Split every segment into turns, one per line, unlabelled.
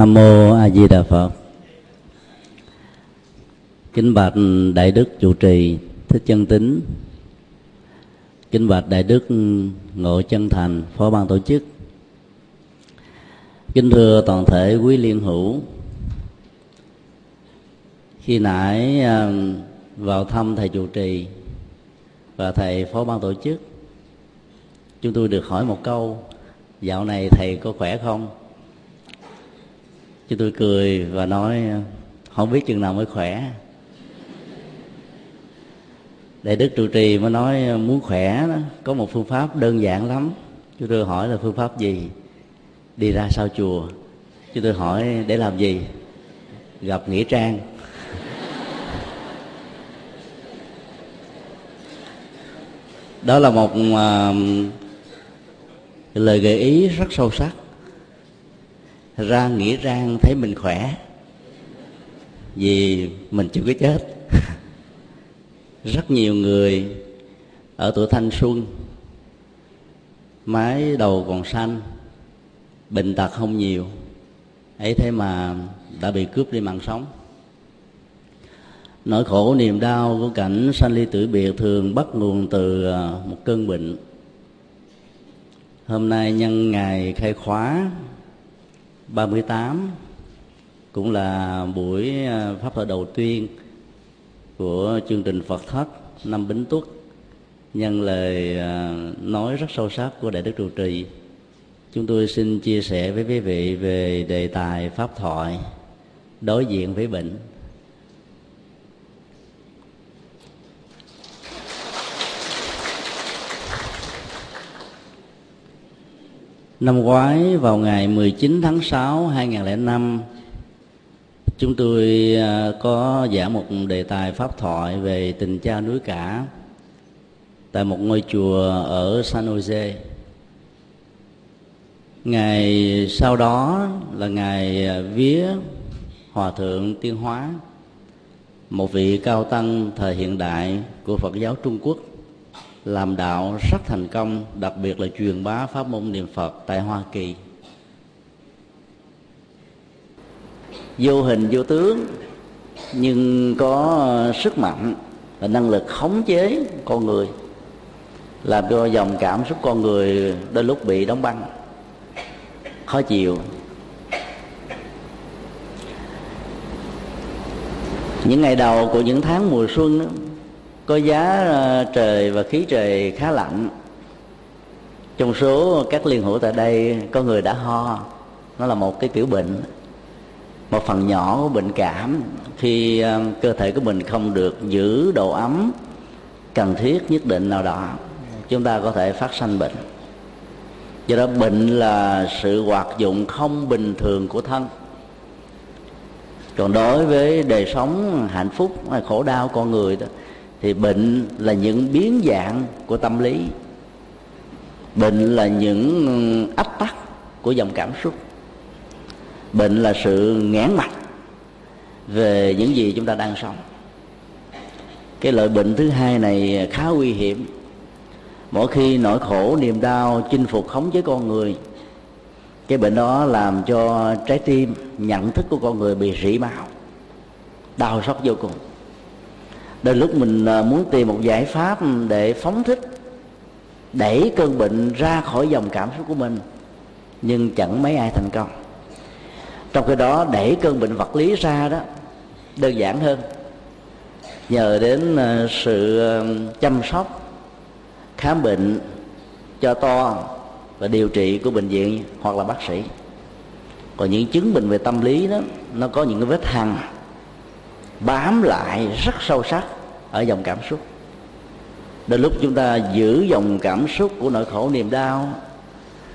nam mô a di đà phật. Kính bạch đại đức chủ trì thích chân tính kính bạch đại đức ngộ chân thành, phó ban tổ chức. Kính thưa toàn thể quý liên hữu, khi nãy à, vào thăm thầy chủ trì và thầy phó ban tổ chức, chúng tôi được hỏi một câu, dạo này thầy có khỏe không? Chứ tôi cười và nói không biết chừng nào mới khỏe. Đại đức trụ trì mới nói muốn khỏe đó có một phương pháp đơn giản lắm. Chúng tôi hỏi là phương pháp gì? Đi ra sau chùa. Chúng tôi hỏi để làm gì? Gặp nghĩa trang. Đó là một uh, lời gợi ý rất sâu sắc ra nghĩa rang thấy mình khỏe. Vì mình chưa có chết. Rất nhiều người ở tuổi thanh xuân, mái đầu còn xanh, bệnh tật không nhiều. Ấy thế mà đã bị cướp đi mạng sống. Nỗi khổ, niềm đau của cảnh sanh ly tử biệt thường bắt nguồn từ à, một cơn bệnh. Hôm nay nhân ngày khai khóa 38 cũng là buổi à, pháp thoại đầu tiên của chương trình Phật thất năm Bính Tuất, nhân lời à, nói rất sâu sắc của đại đức trụ trì. Chúng tôi xin chia sẻ với quý vị về đề tài pháp thoại đối diện với bệnh. Năm ngoái, vào ngày 19 tháng 6 2005 Chúng tôi à, có giảng một đề tài pháp thoại về tình cha núi cả Tại một ngôi chùa ở San Jose. Ngày sau đó là ngày vía Hòa Thượng Tiên Hóa, Một vị cao tăng thời hiện đại của Phật giáo Trung Quốc làm đạo rất thành công đặc biệt là truyền bá pháp môn niệm phật tại hoa kỳ. Vô hình vô tướng nhưng có sức mạnh và năng lực khống chế con người làm cho dòng cảm xúc con người đôi lúc bị đóng băng khó chịu. Những ngày đầu của những tháng mùa xuân đó, có giá ờ, trời và khí trời khá lạnh. Trong số các liên hữu tại đây, có người đã ho. Nó là một cái kiểu bệnh, một phần nhỏ của bệnh cảm. Khi ờ, cơ thể của mình không được giữ độ ấm cần thiết nhất định nào đó, chúng ta có thể phát sanh bệnh. Do đó, bệnh là sự hoạt dụng không bình thường của thân. Còn đối với đời sống hạnh phúc hay khổ đau con người đó thì bệnh là những biến dạng của tâm lý. Bệnh là những ừ, ách tắc của dòng cảm xúc. Bệnh là sự ngán mạch về những gì chúng ta đang sống. Cái loại bệnh thứ hai này khá nguy hiểm. Mỗi khi nỗi khổ, niềm đau, chinh phục khống chế con người, cái bệnh đó làm cho trái tim, nhận thức của con người bị rỉ máu, đau xót vô cùng đôi lúc mình à, muốn tìm một giải pháp để phóng thích, đẩy cơn bệnh ra khỏi dòng cảm xúc của mình, nhưng chẳng mấy ai thành công. Trong khi đó, đẩy cơn bệnh vật lý ra đó, đơn giản hơn. Nhờ đến à, sự à, chăm sóc, khám bệnh cho to và điều trị của bệnh viện hoặc là bác sĩ. Còn những chứng bệnh về tâm lý đó, nó có những cái vết hằn bám lại rất sâu sắc ở dòng cảm xúc. Đến lúc chúng ta giữ dòng cảm xúc của nỗi khổ niềm đau,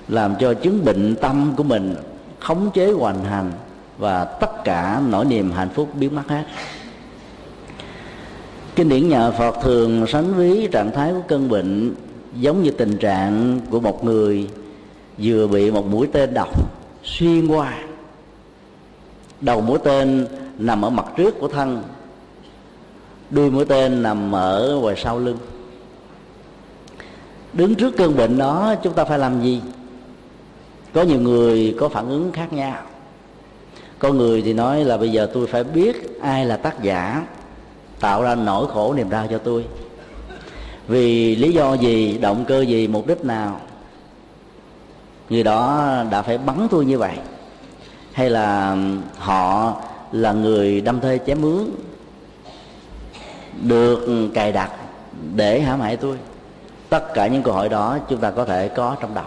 làm cho chứng bệnh tâm của mình khống chế hoành hành và tất cả nỗi niềm hạnh phúc biến mất hết. Kinh điển nhà phật thường sánh ví trạng thái của cơn bệnh giống như tình trạng của một người vừa bị một mũi tên độc xuyên qua. Đầu mũi tên nằm ở mặt trước của thân. Đuôi mũi tên nằm ở ngoài sau lưng. Đứng trước cơn bệnh đó, chúng ta phải làm gì? Có nhiều người có phản ứng khác nhau. Có người thì nói là bây giờ tôi phải biết ai là tác giả tạo ra nỗi khổ niềm đau cho tôi. Vì lý do gì, động cơ gì, mục đích nào? Người đó đã phải bắn tôi như vậy. Hay là họ là người đâm thê chém mướn được cài đặt để hãm hại tôi? Tất cả những câu hỏi đó chúng ta có thể có trong đầu.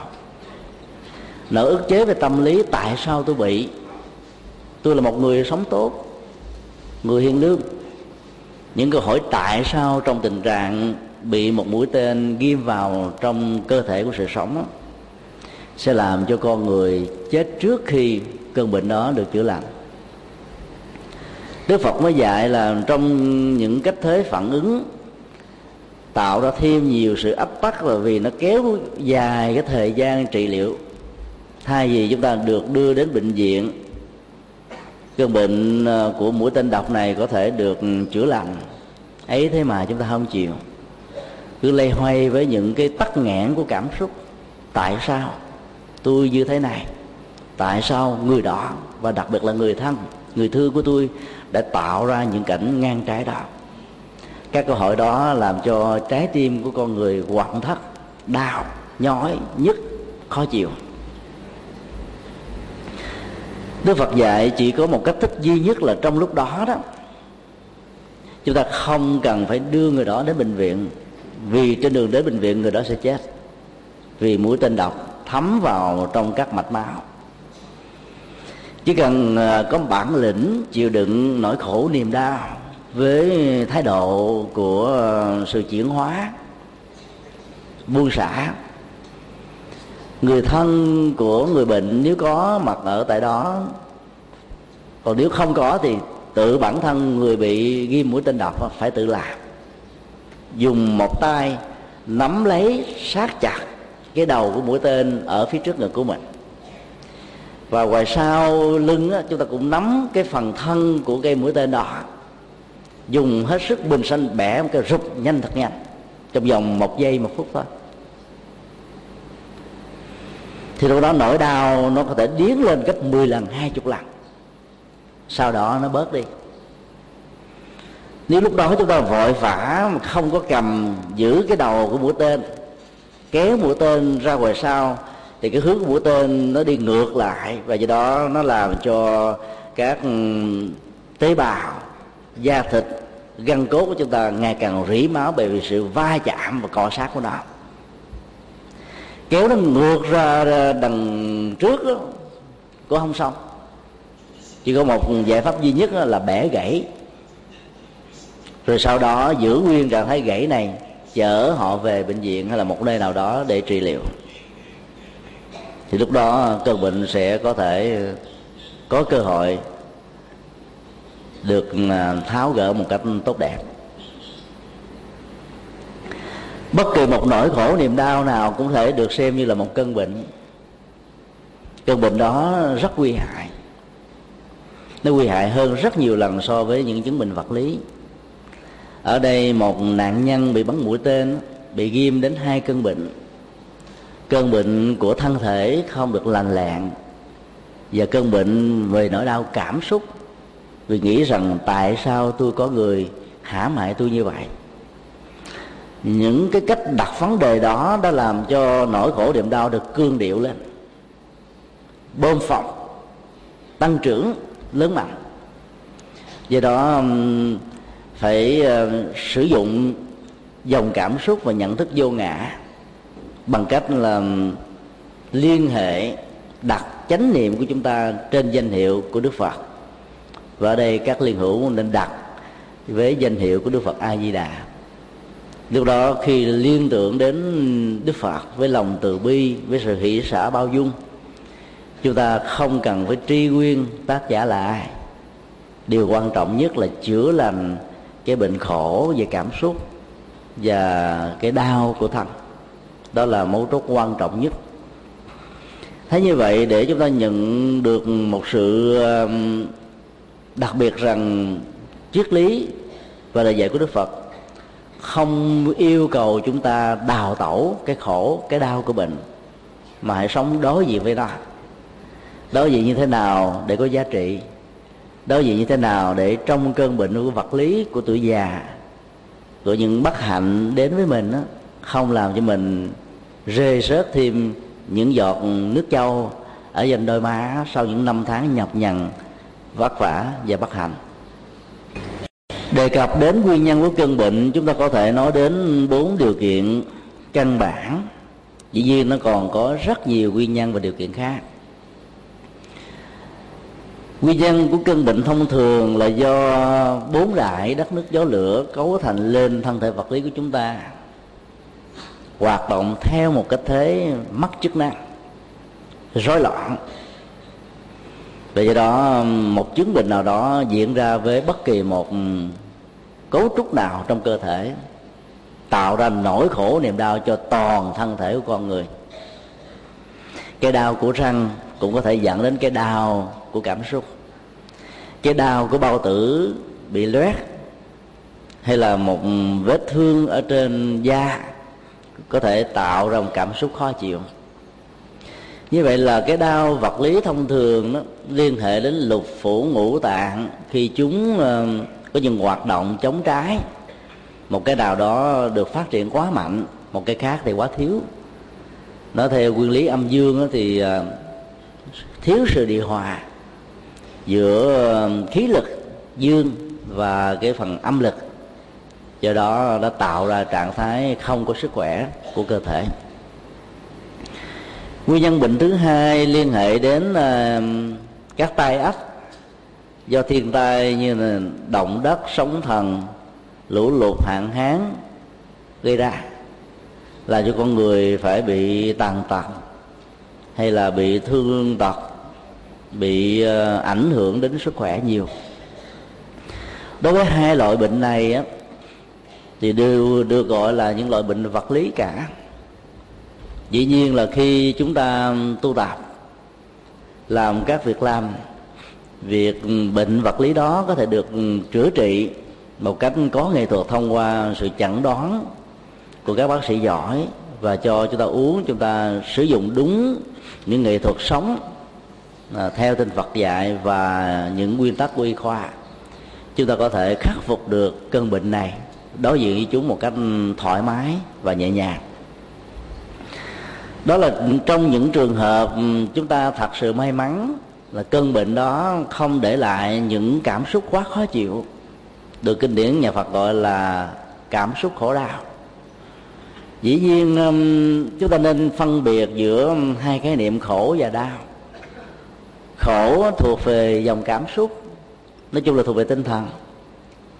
Nỗi ức chế về tâm lý tại sao tôi bị? Tôi là một người sống tốt người hiền lương. Những câu hỏi tại sao trong tình trạng bị một mũi tên ghim vào trong cơ thể của sự sống đó, sẽ làm cho con người chết trước khi cơn bệnh đó được chữa lành? Đức Phật mới dạy là trong những cách thế phản ứng, tạo ra thêm nhiều sự áp bắt và vì nó kéo dài cái thời gian trị liệu. Thay vì chúng ta được đưa đến bệnh viện cơn bệnh ờ, của mũi tên độc này có thể được chữa lành. Ấy thế mà chúng ta không chịu. Cứ lây hoay với những cái tắc nghẽn của cảm xúc. Tại sao? Tôi như thế này. Tại sao người đó, và đặc biệt là người thân, người thương của tôi đã tạo ra những cảnh ngang trái đó. Các câu hỏi đó làm cho trái tim của con người quặn thắt, đau, nhói, nhức, khó chịu. Đức Phật dạy chỉ có một cách thức duy nhất là trong lúc đó đó. Chúng ta không cần phải đưa người đó đến bệnh viện, Vì trên đường đến bệnh viện người đó sẽ chết. Vì mũi tên độc thấm vào trong các mạch máu chỉ cần à, có bản lĩnh chịu đựng nỗi khổ niềm đau với thái độ của sự chuyển hóa, buông xả. Người thân của người bệnh nếu có mặt ở tại đó, còn nếu không có thì tự bản thân người bị ghim mũi tên độc phải tự làm. Dùng một tay nắm lấy sát chặt cái đầu của mũi tên ở phía trước ngực của mình và ngoài sau lưng á, chúng ta cũng nắm cái phần thân của cây mũi tên đó. Dùng hết sức bình sinh bẻ một cái rụt nhanh thật nhanh trong vòng một giây một phút thôi. Thì lúc đó nỗi đau nó có thể điến lên gấp 10 lần hai chục lần. Sau đó nó bớt đi. Nếu lúc đó chúng ta vội vã mà không có cầm giữ cái đầu của mũi tên kéo mũi tên ra ngoài sau thì cái hướng của mũi tên nó đi ngược lại và do đó nó làm cho các ừ, tế bào da thịt gân cốt của chúng ta ngày càng rỉ máu bởi vì sự va chạm và cọ sát của nó. Kéo nó ngược ra đằng trước đó, cũng không xong. Chỉ có một giải pháp duy nhất là bẻ gãy. Rồi sau đó giữ nguyên trạng thái gãy này chở họ về bệnh viện hay là một nơi nào đó để trị liệu thì lúc đó cơn bệnh sẽ có thể có cơ hội được à, tháo gỡ một cách tốt đẹp. Bất kỳ một nỗi khổ, niềm đau nào cũng thể được xem như là một cơn bệnh. Cơn bệnh đó rất nguy hại. Nó nguy hại hơn rất nhiều lần so với những chứng bệnh vật lý. Ở đây một nạn nhân bị bắn mũi tên, bị ghim đến hai cơn bệnh cơn bệnh của thân thể không được lành lặn và cơn bệnh về nỗi đau cảm xúc vì nghĩ rằng tại sao tôi có người hãm hại tôi như vậy? Những cái cách đặt vấn đề đó đã làm cho nỗi khổ niềm đau được cương điệu lên. Bơm phồng, tăng trưởng, lớn mạnh. Do đó phải ờ, sử dụng dòng cảm xúc và nhận thức vô ngã bằng cách là liên hệ, đặt chánh niệm của chúng ta trên danh hiệu của Đức Phật. Và ở đây các liên hữu nên đặt với danh hiệu của Đức Phật A Di Đà lúc đó khi liên tưởng đến Đức Phật với lòng từ bi, với sự hỷ xả bao dung, chúng ta không cần phải tri nguyên tác giả là ai. Điều quan trọng nhất là chữa lành cái bệnh khổ về cảm xúc và cái đau của thân đó là mấu chốt quan trọng nhất. Thế như vậy để chúng ta nhận được một sự um, đặc biệt rằng triết lý và lời dạy của đức phật không yêu cầu chúng ta đào tẩu cái khổ cái đau của bệnh mà hãy sống đối diện với nó. Đối diện như thế nào để có giá trị? Đối diện như thế nào để trong cơn bệnh của vật lý của tuổi già của những bất hạnh đến với mình đó, không làm cho mình rê rớt thêm những giọt nước châu ở dành đôi má sau những năm tháng nhọc nhằn, vất vả và bất hạnh. Đề cập đến nguyên nhân của cơn bệnh, chúng ta có thể nói đến bốn điều kiện căn bản. Dĩ nhiên nó còn có rất nhiều nguyên nhân và điều kiện khác. Nguyên nhân của cơn bệnh thông thường là do bốn đại đất nước gió lửa cấu thành lên thân thể vật lý của chúng ta hoạt động theo một cách thế mất chức năng, rối loạn. Vì do đó, một chứng bệnh nào đó diễn ra với bất kỳ một cấu trúc nào trong cơ thể, tạo ra nỗi khổ niềm đau cho toàn thân thể của con người. Cái đau của răng cũng có thể dẫn đến cái đau của cảm xúc. Cái đau của bao tử bị loét, hay là một vết thương ở trên da có thể tạo ra một cảm xúc khó chịu. Như vậy là cái đau vật lý thông thường nó liên hệ đến lục phủ ngũ tạng khi chúng ờ, có những hoạt động chống trái. Một cái nào đó được phát triển quá mạnh, một cái khác thì quá thiếu. Nó theo nguyên lý âm dương thì ờ, thiếu sự điều hòa giữa ờ, khí lực dương và cái phần âm lực do đó đã tạo ra trạng thái không có sức khỏe của cơ thể. Nguyên nhân bệnh thứ hai liên hệ đến các tai ách do thiên tai như là động đất sóng thần lũ lụt hạn hán gây ra là cho con người phải bị tàn tật hay là bị thương tật bị ờ, ảnh hưởng đến sức khỏe nhiều. Đối với hai loại bệnh này á, thì đều được gọi là những loại bệnh vật lý cả. Dĩ nhiên là khi chúng ta tu tập làm các việc làm việc bệnh vật lý đó có thể được chữa trị một cách có nghệ thuật thông qua sự chẩn đoán của các bác sĩ giỏi và cho chúng ta uống chúng ta sử dụng đúng những nghệ thuật sống à, theo tinh Phật dạy và những nguyên tắc của y khoa. Chúng ta có thể khắc phục được cơn bệnh này đối diện với chúng một cách thoải mái và nhẹ nhàng. Đó là trong những trường hợp ừ, chúng ta thật sự may mắn là cơn bệnh đó không để lại những cảm xúc quá khó chịu. Được kinh điển nhà Phật gọi là cảm xúc khổ đau. Dĩ nhiên ừ, chúng ta nên phân biệt giữa hai khái niệm khổ và đau. Khổ thuộc về dòng cảm xúc, nói chung là thuộc về tinh thần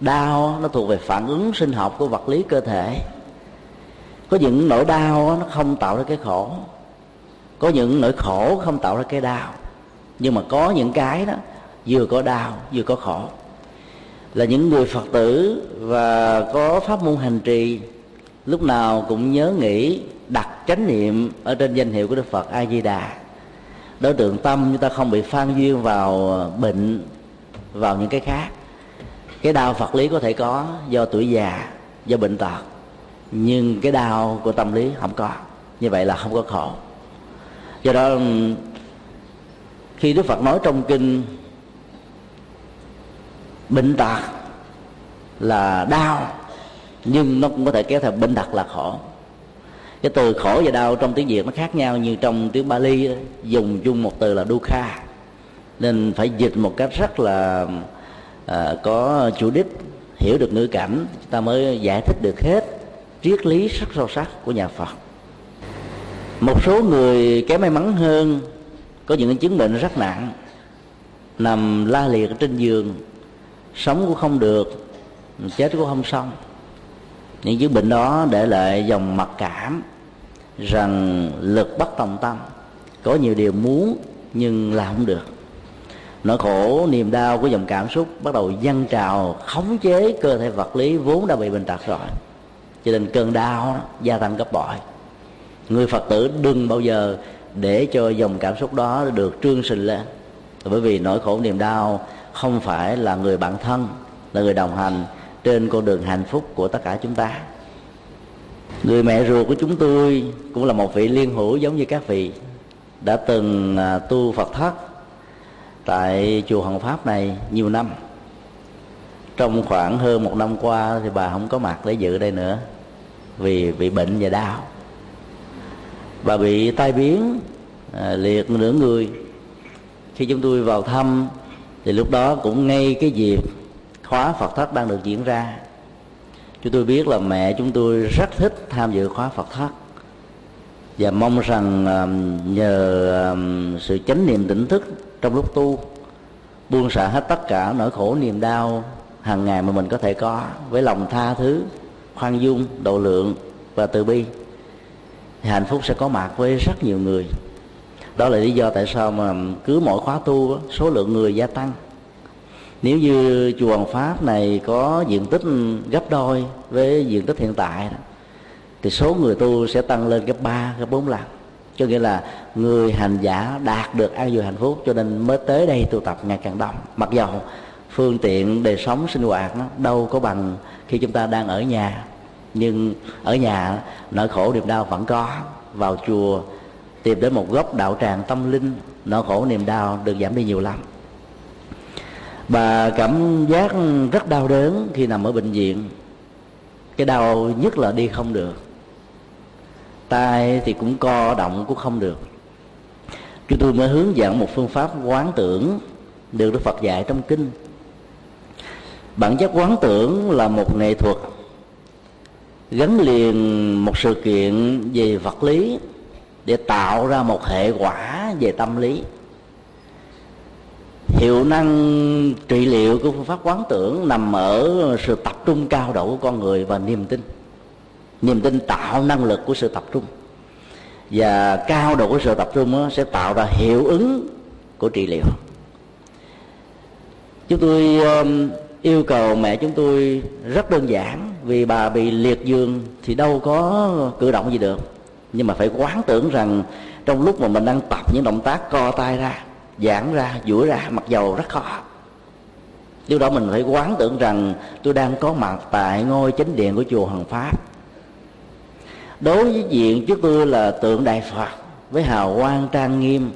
đau nó thuộc về phản ứng sinh học của vật lý cơ thể. Có những nỗi đau nó không tạo ra cái khổ. Có những nỗi khổ không tạo ra cái đau. Nhưng mà có những cái đó, vừa có đau, vừa có khổ. Là những người phật tử và có pháp môn hành trì, lúc nào cũng nhớ nghĩ, đặt chánh niệm ở trên danh hiệu của đức phật a di đà đối tượng tâm chúng ta không bị phan duyên vào bệnh, vào những cái khác cái đau phật lý có thể có do tuổi già, do bệnh tật, nhưng cái đau của tâm lý không có. Như vậy là không có khổ. Do đó khi đức phật nói trong kinh bệnh tật là đau, nhưng nó cũng có thể kéo theo bệnh tật là khổ. Cái từ khổ và đau trong tiếng việt nó khác nhau như trong tiếng bali dùng chung một từ là dukkha. Nên phải dịch một cách rất là à, có chủ đích hiểu được ngữ cảnh ta mới giải thích được hết triết lý rất sâu sắc của nhà phật. Một số người kém may mắn hơn có những chứng bệnh rất nặng nằm la liệt trên giường sống cũng không được chết cũng không xong. Những chứng bệnh đó để lại dòng mặc cảm rằng lực bất tòng tâm có nhiều điều muốn nhưng làm không được nỗi khổ, niềm đau của dòng cảm xúc bắt đầu dâng trào, khống chế cơ thể vật lý vốn đã bị bệnh tật rồi. Cho nên cơn đau gia tăng gấp bội. Người phật tử đừng bao giờ để cho dòng cảm xúc đó được trương sinh lên. Bởi vì nỗi khổ, niềm đau không phải là người bạn thân, là người đồng hành trên con đường hạnh phúc của tất cả chúng ta. Người mẹ ruột của chúng tôi cũng là một vị liên hữu giống như các vị đã từng à, tu phật thất tại chùa Hoàng Pháp này nhiều năm. Trong khoảng hơn một năm qua thì bà không có mặt để dự đây nữa vì bị bệnh và đau. Bà bị tai biến à, liệt nửa người. Khi chúng tôi vào thăm thì lúc đó cũng ngay cái dịp khóa Phật thất đang được diễn ra. Chúng tôi biết là mẹ chúng tôi rất thích tham dự khóa Phật thất và mong rằng à, nhờ à, sự chánh niệm tỉnh thức trong lúc tu buông xả hết tất cả nỗi khổ niềm đau hàng ngày mà mình có thể có với lòng tha thứ khoan dung độ lượng và từ bi thì hạnh phúc sẽ có mặt với rất nhiều người. Đó là lý do tại sao mà cứ mỗi khóa tu số lượng người gia tăng. Nếu như chùa Hoàng Pháp này có diện tích gấp đôi với diện tích hiện tại thì số người tu sẽ tăng lên gấp 3, gấp 4 lần cho nghĩa là người hành giả đạt được an vui hạnh phúc, cho nên mới tới đây tu tập ngày càng đông. Mặc dầu phương tiện đời sống sinh hoạt nó đâu có bằng khi chúng ta đang ở nhà, nhưng ở nhà nỗi khổ niềm đau vẫn có. Vào chùa tìm đến một góc đạo tràng tâm linh, nỗi khổ niềm đau được giảm đi nhiều lắm. Bà cảm giác rất đau đớn khi nằm ở bệnh viện. Cái đau nhất là đi không được tay thì cũng co, động cũng không được. Chúng tôi mới hướng dẫn một phương pháp quán tưởng được đức phật dạy trong kinh. Bản chất quán tưởng là một nghệ thuật gắn liền một sự kiện về vật lý để tạo ra một hệ quả về tâm lý. Hiệu năng trị liệu của phương pháp quán tưởng nằm ở sự tập trung cao độ của con người và niềm tin niềm tin tạo năng lực của sự tập trung. Và cao độ của sự tập trung sẽ tạo ra hiệu ứng của trị liệu. Chúng tôi yêu cầu mẹ chúng tôi rất đơn giản. Vì bà bị liệt giường thì đâu có cử động gì được. Nhưng mà phải quán tưởng rằng trong lúc mà mình đang tập những động tác co tay ra, giãn ra, duỗi ra, mặc dầu rất khó. Lúc đó mình phải quán tưởng rằng tôi đang có mặt tại ngôi chánh điện của chùa Hằng Pháp đối với diện trước tôi là tượng đại phật với hào quang trang nghiêm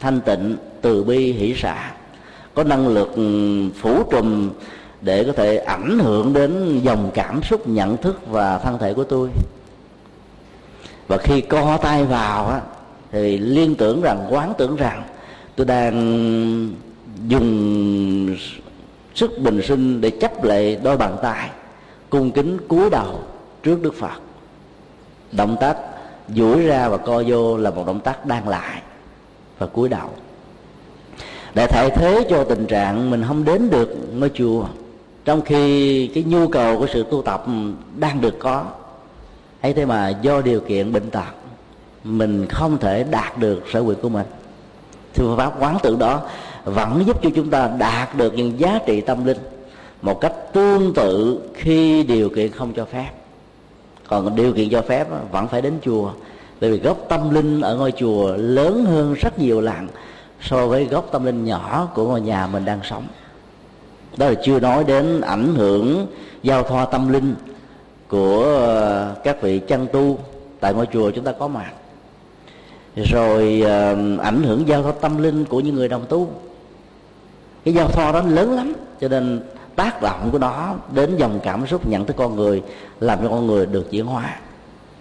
thanh tịnh từ bi hỷ xả có năng lực ừ, phủ trùm để có thể ảnh hưởng đến dòng cảm xúc nhận thức và thân thể của tôi. Và khi co tay vào á, thì liên tưởng rằng quán tưởng rằng tôi đang dùng sức bình sinh để chấp lệ đôi bàn tay cung kính cúi đầu trước đức phật động tác duỗi ra và co vô là một động tác đang lại và cúi đầu. Để thay thế cho tình trạng mình không đến được ngôi chùa trong khi cái nhu cầu của sự tu tập đang được có. Ấy thế mà do điều kiện bệnh tật, mình không thể đạt được sở nguyện của mình. Thì phương pháp, quán tự đó vẫn giúp cho chúng ta đạt được những giá trị tâm linh một cách tương tự khi điều kiện không cho phép còn điều kiện cho phép vẫn phải đến chùa. Bởi vì gốc tâm linh ở ngôi chùa lớn hơn rất nhiều lần so với gốc tâm linh nhỏ của ngôi nhà mình đang sống. Đó là chưa nói đến ảnh hưởng, giao thoa tâm linh của ờ, các vị chăn tu tại ngôi chùa chúng ta có mặt rồi ờ, ảnh hưởng giao thoa tâm linh của những người đồng tu. Cái giao thoa đó lớn lắm, cho nên tác động của nó đến dòng cảm xúc nhận tới con người, làm cho con người được chuyển hóa.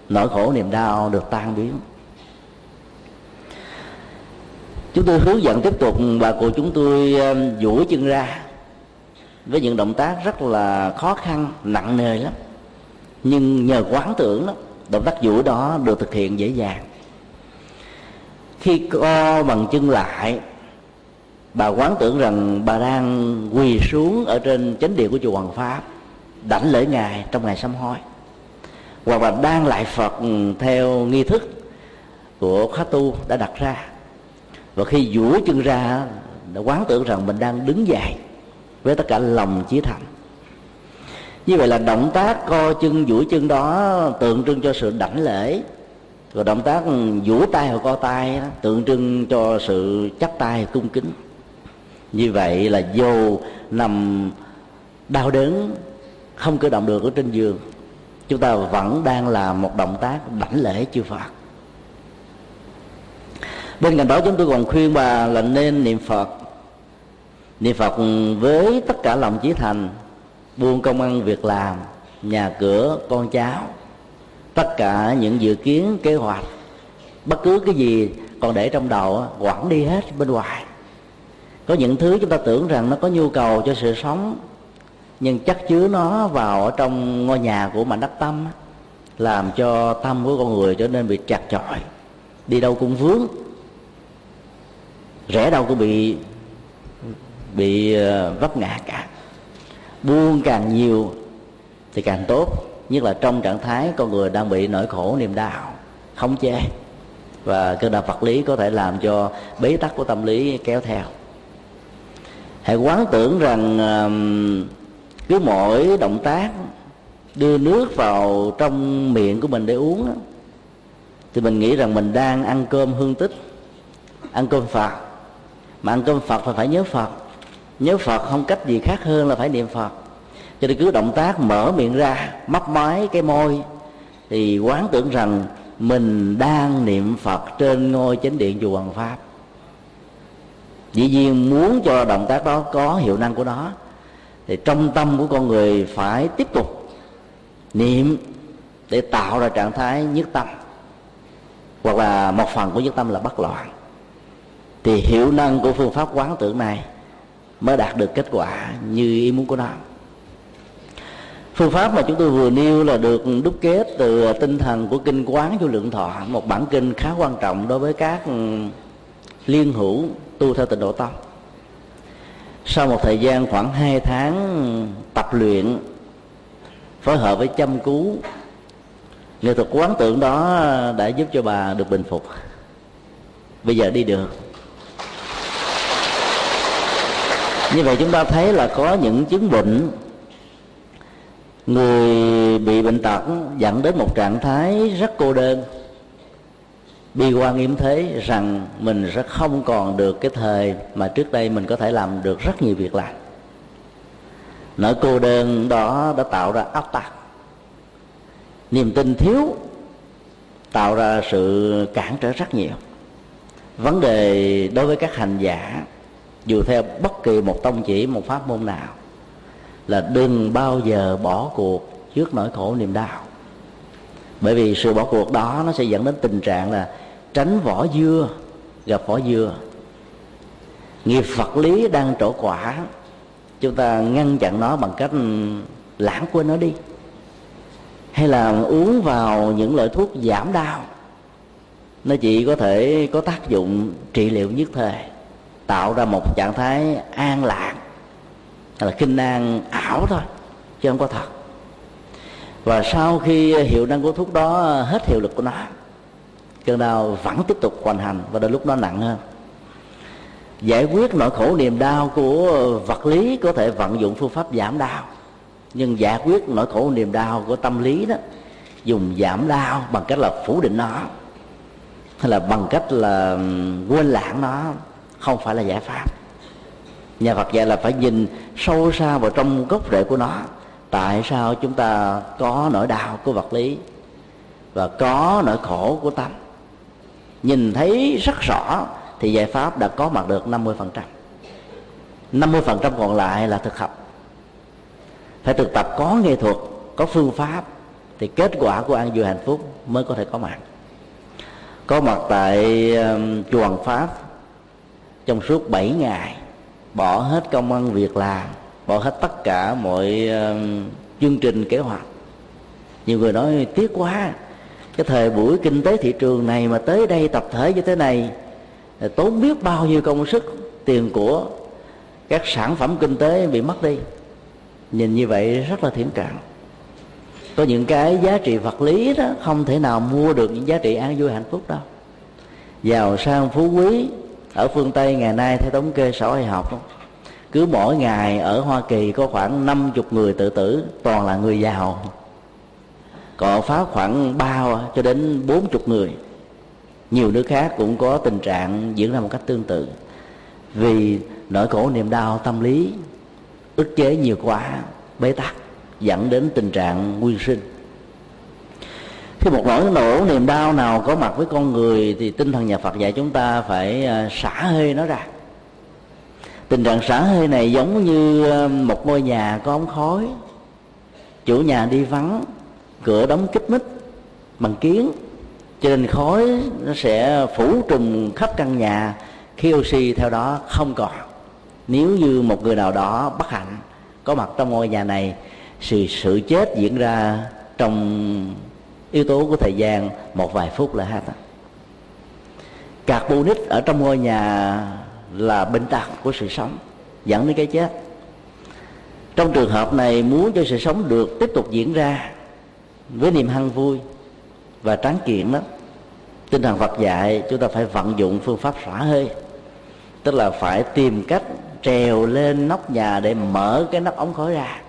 Nỗi khổ niềm đau được tan biến. Chúng tôi hướng dẫn tiếp tục, bà cụ chúng tôi ờ, duỗi chân ra với những động tác rất là khó khăn, nặng nề lắm. Nhưng nhờ quán tưởng đó, động tác duỗi đó được thực hiện dễ dàng. Khi co bằng chân lại bà quán tưởng rằng bà đang quỳ xuống ở trên chánh điện của chùa Hoàng Pháp, đảnh lễ ngài trong ngày sám hối. Hoặc là đang lại Phật theo nghi thức của khóa tu đã đặt ra. Và khi duỗi chân ra, đã quán tưởng rằng mình đang đứng dậy với tất cả lòng chí thành. Như vậy là động tác co chân duỗi chân đó tượng trưng cho sự đảnh lễ. Rồi động tác duỗi tay hoặc co tay tượng trưng cho sự chắp tay cung kính như vậy là dù nằm đau đớn, không cử động được ở trên giường. Chúng ta vẫn đang làm một động tác đảnh lễ chư Phật. Bên cạnh đó, chúng tôi còn khuyên bà là nên niệm Phật. Niệm Phật với tất cả lòng chí thành, buông công ăn việc làm, nhà cửa, con cháu, tất cả những dự kiến, kế hoạch, bất cứ cái gì còn để trong đầu quẳng đi hết bên ngoài có những thứ chúng ta tưởng rằng nó có nhu cầu cho sự sống, nhưng chắc chứa nó vào ở trong ngôi nhà của mảnh đất tâm làm cho tâm của con người trở nên bị chặt chội, đi đâu cũng vướng. Rẽ đâu cũng bị bị ờ, vấp ngã cả. Buông càng nhiều thì càng tốt, nhất là trong trạng thái con người đang bị nỗi khổ, niềm đau không chê và cơn đau vật lý có thể làm cho bế tắc của tâm lý kéo theo hãy quán tưởng rằng cứ mỗi động tác đưa nước vào trong miệng của mình để uống thì mình nghĩ rằng mình đang ăn cơm hương tích, ăn cơm phật. Mà ăn cơm phật thì phải nhớ phật. Nhớ phật không cách gì khác hơn là phải niệm phật. Cho nên cứ động tác mở miệng ra, mấp máy cái môi, thì quán tưởng rằng mình đang niệm phật trên ngôi chánh điện chùa hoàng pháp dĩ nhiên muốn cho động tác đó có hiệu năng của nó, thì trong tâm của con người phải tiếp tục niệm để tạo ra trạng thái nhất tâm, hoặc là một phần của nhất tâm là bất loạn. Thì hiệu năng của phương pháp quán tưởng này mới đạt được kết quả như ý muốn của nó. Phương pháp mà chúng tôi vừa nêu là được đúc kết từ tinh thần của kinh quán vô lượng thọ, một bản kinh khá quan trọng đối với các liên hữu tu theo tịnh độ tông sau một thời gian khoảng 2 tháng tập luyện, phối hợp với chăm cứu, nghệ thuật quán tưởng đó đã giúp cho bà được bình phục. Bây giờ đi được như vậy chúng ta thấy là có những chứng bệnh. Người bị bệnh tật dẫn đến một trạng thái rất cô đơn bi quan yếm thế rằng mình sẽ không còn được cái thời mà trước đây mình có thể làm được rất nhiều việc làm. Nỗi cô đơn đó đã tạo ra áp tắc. Niềm tin thiếu tạo ra sự cản trở rất nhiều. Vấn đề đối với các hành giả, dù theo bất kỳ một tông chỉ, một pháp môn nào, là đừng bao giờ bỏ cuộc trước nỗi khổ niềm đau. Bởi vì sự bỏ cuộc đó nó sẽ dẫn đến tình trạng là tránh vỏ dưa, gặp vỏ dưa. Nghiệp vật lý đang trổ quả. Chúng ta ngăn chặn nó bằng cách lãng quên nó đi. Hay là uống vào những loại thuốc giảm đau. Nó chỉ có thể có tác dụng trị liệu nhất thời, tạo ra một trạng thái an lạc, hay là kinh an ảo thôi, chứ không có thật. Và sau khi hiệu năng của thuốc đó, hết hiệu lực của nó cơn đau vẫn tiếp tục hoành hành và đôi lúc nó nặng hơn. Giải quyết nỗi khổ niềm đau của vật lý có thể vận dụng phương pháp giảm đau. Nhưng giải quyết nỗi khổ niềm đau của tâm lý đó, dùng giảm đau bằng cách là phủ định nó, hay là bằng cách là quên lãng nó, không phải là giải pháp. Nhà Phật dạy là phải nhìn sâu xa vào trong gốc rễ của nó, tại sao chúng ta có nỗi đau của vật lý và có nỗi khổ của tâm nhìn thấy rất rõ, thì giải pháp đã có mặt được 50% 50% còn lại là thực học. Phải thực tập có nghệ thuật, có phương pháp, thì kết quả của an vui hạnh phúc mới có thể có mặt. Có mặt tại um, chùa Hoàng Pháp, trong suốt 7 ngày, bỏ hết công ăn việc làm, bỏ hết tất cả mọi um, chương trình kế hoạch. Nhiều người nói tiếc quá cái thời buổi kinh tế thị trường này mà tới đây tập thể như thế này tốn biết bao nhiêu công sức, tiền của các sản phẩm kinh tế bị mất đi. Nhìn như vậy rất là thiển cạn. Có những cái giá trị vật lý đó không thể nào mua được những giá trị an vui hạnh phúc đâu. Giàu sang phú quý, ở phương tây ngày nay theo thống kê xã hội học, cứ mỗi ngày ở hoa kỳ có khoảng 50 người tự tử, toàn là người giàu cọ phá khoảng ba cho đến bốn chục người. Nhiều nước khác cũng có tình trạng diễn ra một cách tương tự. Vì nỗi khổ niềm đau tâm lý, ức chế nhiều quá, bế tắc, dẫn đến tình trạng nguyên sinh. Khi một nỗi nổ niềm đau nào có mặt với con người thì tinh thần nhà Phật dạy chúng ta phải ờ, xả hơi nó ra. Tình trạng xả hơi này giống như ờ, một ngôi nhà có ống khói. Chủ nhà đi vắng cửa đóng kích mít bằng kiến cho nên khói nó sẽ phủ trùm khắp căn nhà khi oxy theo đó không còn. Nếu như một người nào đó bất hạnh, có mặt trong ngôi nhà này, sự sự chết diễn ra trong yếu tố của thời gian một vài phút là hết. Carbonic ở trong ngôi nhà là bệnh tật của sự sống, dẫn đến cái chết. Trong trường hợp này, muốn cho sự sống được tiếp tục diễn ra với niềm hăng vui và tráng kiện đó, tinh thần Phật dạy chúng ta phải vận dụng phương pháp xả hơi, tức là phải tìm cách trèo lên nóc nhà để mở cái nắp ống khói ra.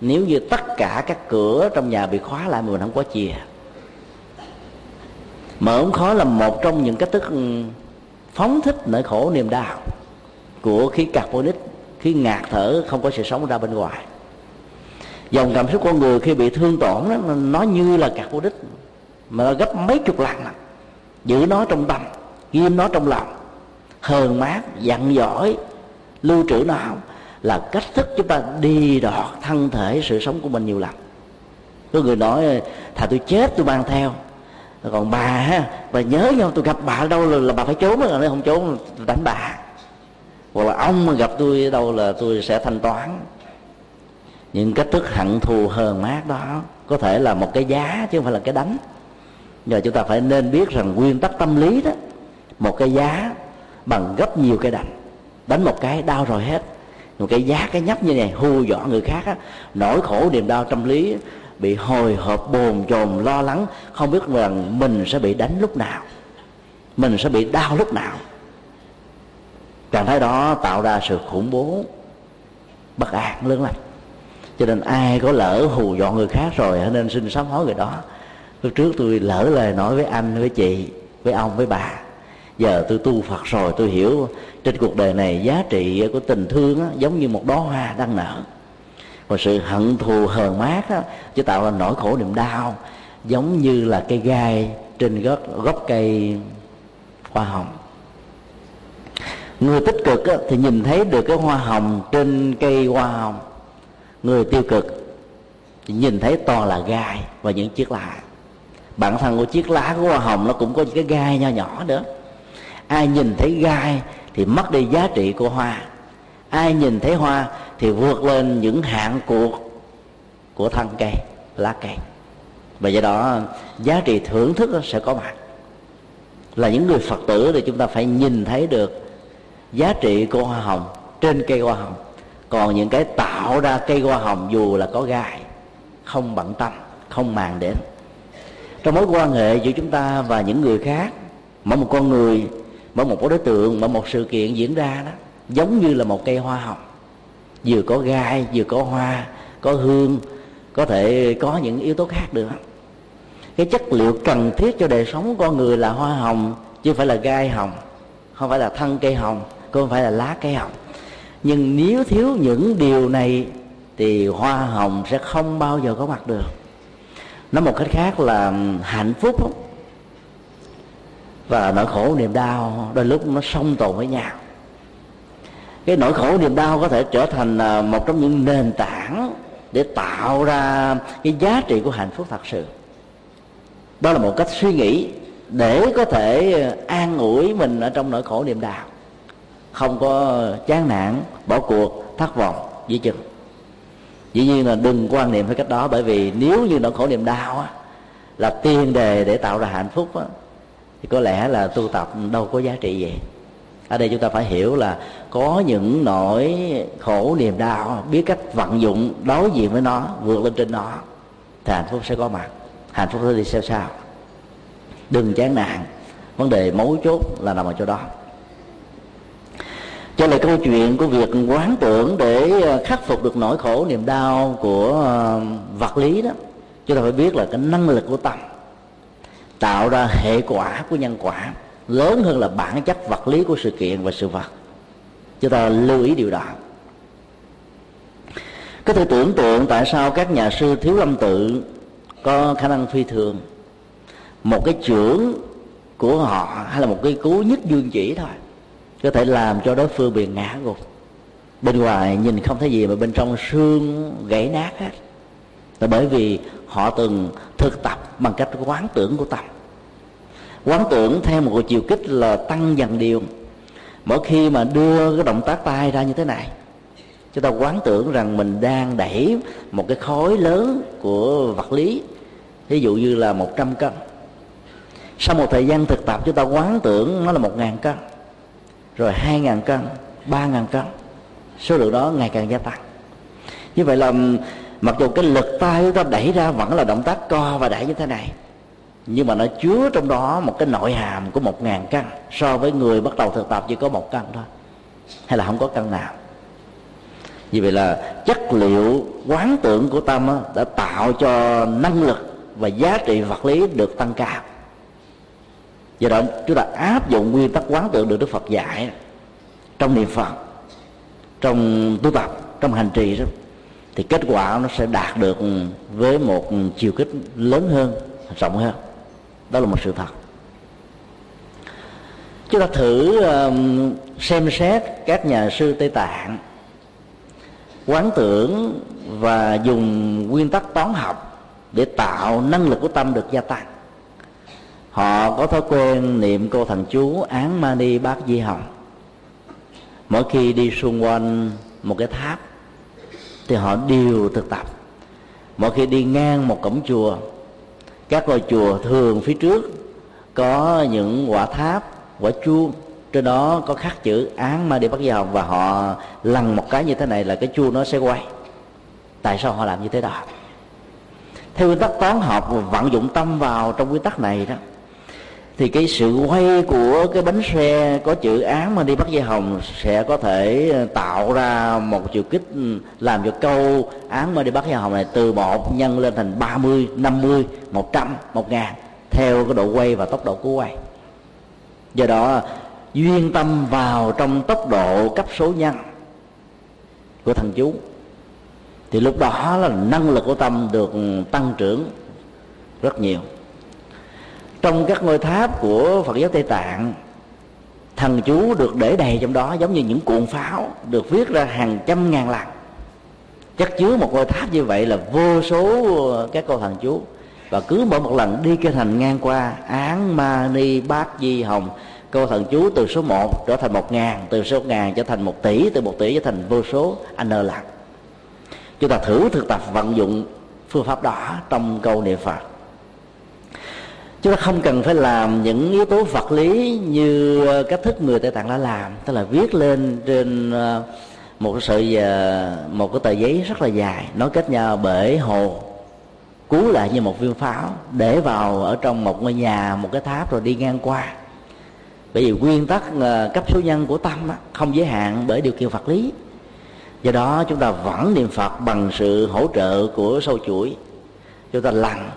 Nếu như tất cả các cửa trong nhà bị khóa lại mà mình không có chìa mở ống khói là một trong những cách thức phóng thích nỗi khổ niềm đau của khí carbonic, khí ngạt thở không có sự sống ra bên ngoài dòng cảm xúc con người khi bị thương tổn đó, nó như là cạc vô đích mà nó gấp mấy chục lần lắm giữ nó trong tâm ghim nó trong lòng. Hờn mát dặn dỗi lưu trữ nó là cách thức chúng ta đi đọt thân thể sự sống của mình nhiều lần. Có người nói thà tôi chết tôi mang theo. Còn bà ha bà nhớ nhau tôi gặp bà ở đâu là, là bà phải trốn rồi không trốn đánh bà. Hoặc là ông mà gặp tôi ở đâu là tôi sẽ thanh toán những cách thức hận thù hờn mát đó có thể là một cái giá chứ không phải là cái đánh giờ chúng ta phải nên biết rằng nguyên tắc tâm lý đó một cái giá bằng gấp nhiều cái đánh đánh một cái đau rồi hết. Một cái giá cái nhấp như này hù dọa người khác á, nỗi khổ niềm đau tâm lý bị hồi hộp bồn chồn lo lắng không biết rằng mình sẽ bị đánh lúc nào mình sẽ bị đau lúc nào. Trạng thái đó tạo ra sự khủng bố bất an lớn lắm cho nên ai có lỡ hù dọa người khác rồi nên xin sám hối người đó. Lúc trước tôi lỡ lời nói với anh với chị với ông với bà. Giờ tôi tu phật rồi tôi hiểu trên cuộc đời này giá trị của tình thương á, giống như một đóa hoa đang nở. Còn sự hận thù hờn mát á, chỉ tạo ra nỗi khổ niềm đau giống như là cây gai trên gốc gốc cây hoa hồng. Người tích cực á, thì nhìn thấy được cái hoa hồng trên cây hoa hồng người tiêu cực thì nhìn thấy toàn là gai và những chiếc lá. Bản thân của chiếc lá của hoa hồng nó cũng có những cái gai nho nhỏ nữa. Ai nhìn thấy gai thì mất đi giá trị của hoa. Ai nhìn thấy hoa thì vượt lên những hạn cuộc của thân cây, lá cây. Và do đó, giá trị thưởng thức sẽ có mặt. Là những người phật tử thì chúng ta phải nhìn thấy được giá trị của hoa hồng trên cây hoa hồng còn những cái tạo ra cây hoa hồng dù là có gai, không bận tâm, không màng đến. Trong mối quan hệ giữa chúng ta và những người khác, mỗi một con người, mỗi một đối tượng, mỗi một sự kiện diễn ra đó, giống như là một cây hoa hồng. Vừa có gai, vừa có hoa, có hương, có thể có những yếu tố khác nữa. Cái chất liệu cần thiết cho đời sống con người là hoa hồng, chứ không phải là gai hồng, không phải là thân cây hồng không phải là lá cây hồng nhưng nếu thiếu những điều này, thì hoa hồng sẽ không bao giờ có mặt được. Nói một cách khác là hạnh phúc và nỗi khổ niềm đau, đôi lúc nó song tồn với nhau. Cái nỗi khổ niềm đau có thể trở thành à, một trong những nền tảng để tạo ra cái giá trị của hạnh phúc thật sự. Đó là một cách suy nghĩ để có thể à, an ủi mình ở trong nỗi khổ niềm đau không có chán nản bỏ cuộc thất vọng dĩ chừng dĩ nhiên là đừng quan niệm theo cách đó bởi vì nếu như nỗi khổ niềm đau á, là tiên đề để tạo ra hạnh phúc á, thì có lẽ là tu tập đâu có giá trị gì. Ở đây chúng ta phải hiểu là có những nỗi khổ niềm đau biết cách vận dụng đối diện với nó vượt lên trên nó thì hạnh phúc sẽ có mặt hạnh phúc sẽ đi sao sao đừng chán nản vấn đề mấu chốt là nằm ở chỗ đó cho lại câu chuyện của việc quán tưởng để ờ, khắc phục được nỗi khổ, niềm đau của ờ, vật lý đó, chúng ta phải biết là cái năng lực của tâm tạo ra hệ quả của nhân quả lớn hơn là bản chất vật lý của sự kiện và sự vật. Chúng ta lưu ý điều đó. Có thể tưởng tượng tại sao các nhà sư thiếu lâm tự có khả năng phi thường. Một cái trưởng của họ hay là một cái cú nhất dương chỉ thôi có thể làm cho đối phương bị ngã gục. Bên ngoài nhìn không thấy gì mà bên trong xương gãy nát hết. Là bởi vì họ từng thực tập bằng cách quán tưởng của tâm. Quán tưởng theo một chiều kích là tăng dần điều. Mỗi khi mà đưa cái động tác tay ra như thế này, chúng ta quán tưởng rằng mình đang đẩy một cái khối lớn của vật lý ví dụ như là 100 cân. Sau một thời gian thực tập, chúng ta quán tưởng nó là một ngàn cân rồi 2 ngàn cân 3 ngàn cân. Số lượng đó ngày càng gia tăng. Như vậy là, mặc dù cái lực tay chúng ta đẩy ra vẫn là động tác co và đẩy như thế này, nhưng mà nó chứa trong đó một cái nội hàm của một ngàn cân. So với người bắt đầu thực tập chỉ có một cân thôi. Hay là không có cân nào. Vì vậy là chất liệu quán tưởng của tâm đã tạo cho năng lực và giá trị vật lý được tăng cao do đó chúng ta áp dụng nguyên tắc quán tưởng được đức phật dạy trong niệm phật, trong tu tập, trong hành trì đó. Thì kết quả nó sẽ đạt được với một chiều kích lớn hơn, rộng hơn. Đó là một sự thật. Chúng ta thử um, xem xét các nhà sư tây tạng quán tưởng và dùng nguyên tắc toán học để tạo năng lực của tâm được gia tăng họ có thói quen niệm cô thần chú án mani bát di hồng. Mỗi khi đi xung quanh một cái tháp, thì họ đều thực tập. Mỗi khi đi ngang một cổng chùa, các ngôi chùa thường phía trước có những quả tháp, quả chuông. Trên đó có khắc chữ án ma đi bắt vào và họ lằn một cái như thế này là cái chuông nó sẽ quay. Tại sao họ làm như thế đó? Theo nguyên tắc toán học vận dụng tâm vào trong nguyên tắc này đó thì cái sự quay của cái bánh xe có chữ án mà đi bắt dây hồng sẽ có thể ờ, tạo ra một chiều kích ừ, làm cho câu án mà đi bắt dây hồng này từ một nhân lên thành 30, 50, 100, 1 ngàn theo cái độ quay và tốc độ của quay. Do đó duyên tâm vào trong tốc độ cấp số nhân của thần chú. Thì lúc đó là năng lực của tâm được ừ, tăng trưởng rất nhiều trong các ngôi tháp của phật giáo tây tạng, thần chú được để đầy trong đó giống như những cuộn pháo, được viết ra hàng trăm ngàn lần. Chất chứa một ngôi tháp như vậy là vô số các câu thần chú. Và cứ mỗi một lần đi kinh thành ngang qua, án ma ni bát di hồng câu thần chú từ số 1 trở thành một ngàn, từ số ngàn trở thành một tỷ, từ một tỷ trở thành vô số anh lần chúng ta thử thực tập vận dụng phương pháp đó trong câu niệm phật chúng ta không cần phải làm những yếu tố vật lý như ờ, cách thức người tây tạng đã làm. Tức là viết lên trên ờ, một sợi ờ, một cái tờ giấy rất là dài nói kết nhau bởi hồ cú lại như một viên pháo, để vào ở trong một ngôi nhà, một cái tháp rồi đi ngang qua. Bởi vì nguyên tắc cấp số nhân của tâm không giới hạn bởi điều kiện vật lý. Do đó chúng ta vẫn niệm phật bằng sự hỗ trợ của sâu chuỗi. Chúng ta lặng